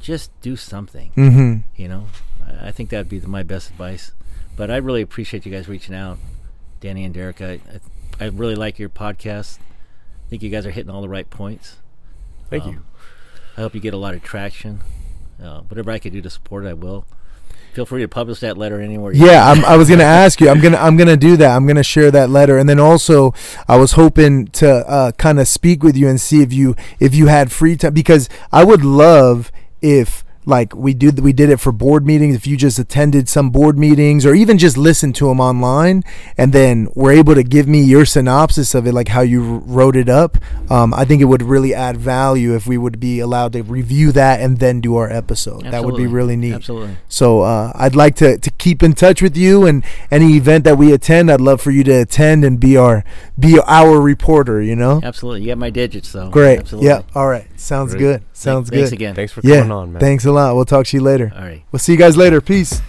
just do something Mm-hmm. you know I- i think that'd be the, my best advice but i really appreciate you guys reaching out danny and derek i, I, I really like your podcast i think you guys are hitting all the right points Thank you. I hope you get a lot of traction uh, whatever i can do to support it i will feel free to publish that letter anywhere you Yeah, I'm, I was gonna ask you. I'm gonna I'm gonna do that. I'm gonna share that letter, and then also I was hoping to uh, kind of speak with you and see if you if you had free time because I would love if like we do we did it for board meetings if you just attended some board meetings or even just listened to them online and then were able to give me your synopsis of it like how you wrote it up um, i think it would really add value if we would be allowed to review that and then do our episode that would be really neat absolutely so uh, I'd like to, to keep in touch with you, and any event that we attend, I'd love for you to attend and be our be our reporter. You know, absolutely you got my digits though great. absolutely Yeah. All right. Sounds Great. good. Sounds Thanks good. Thanks again Thanks for Yeah. coming on, man. Thanks a lot. We'll talk to you later. all right We'll see you guys later. Peace.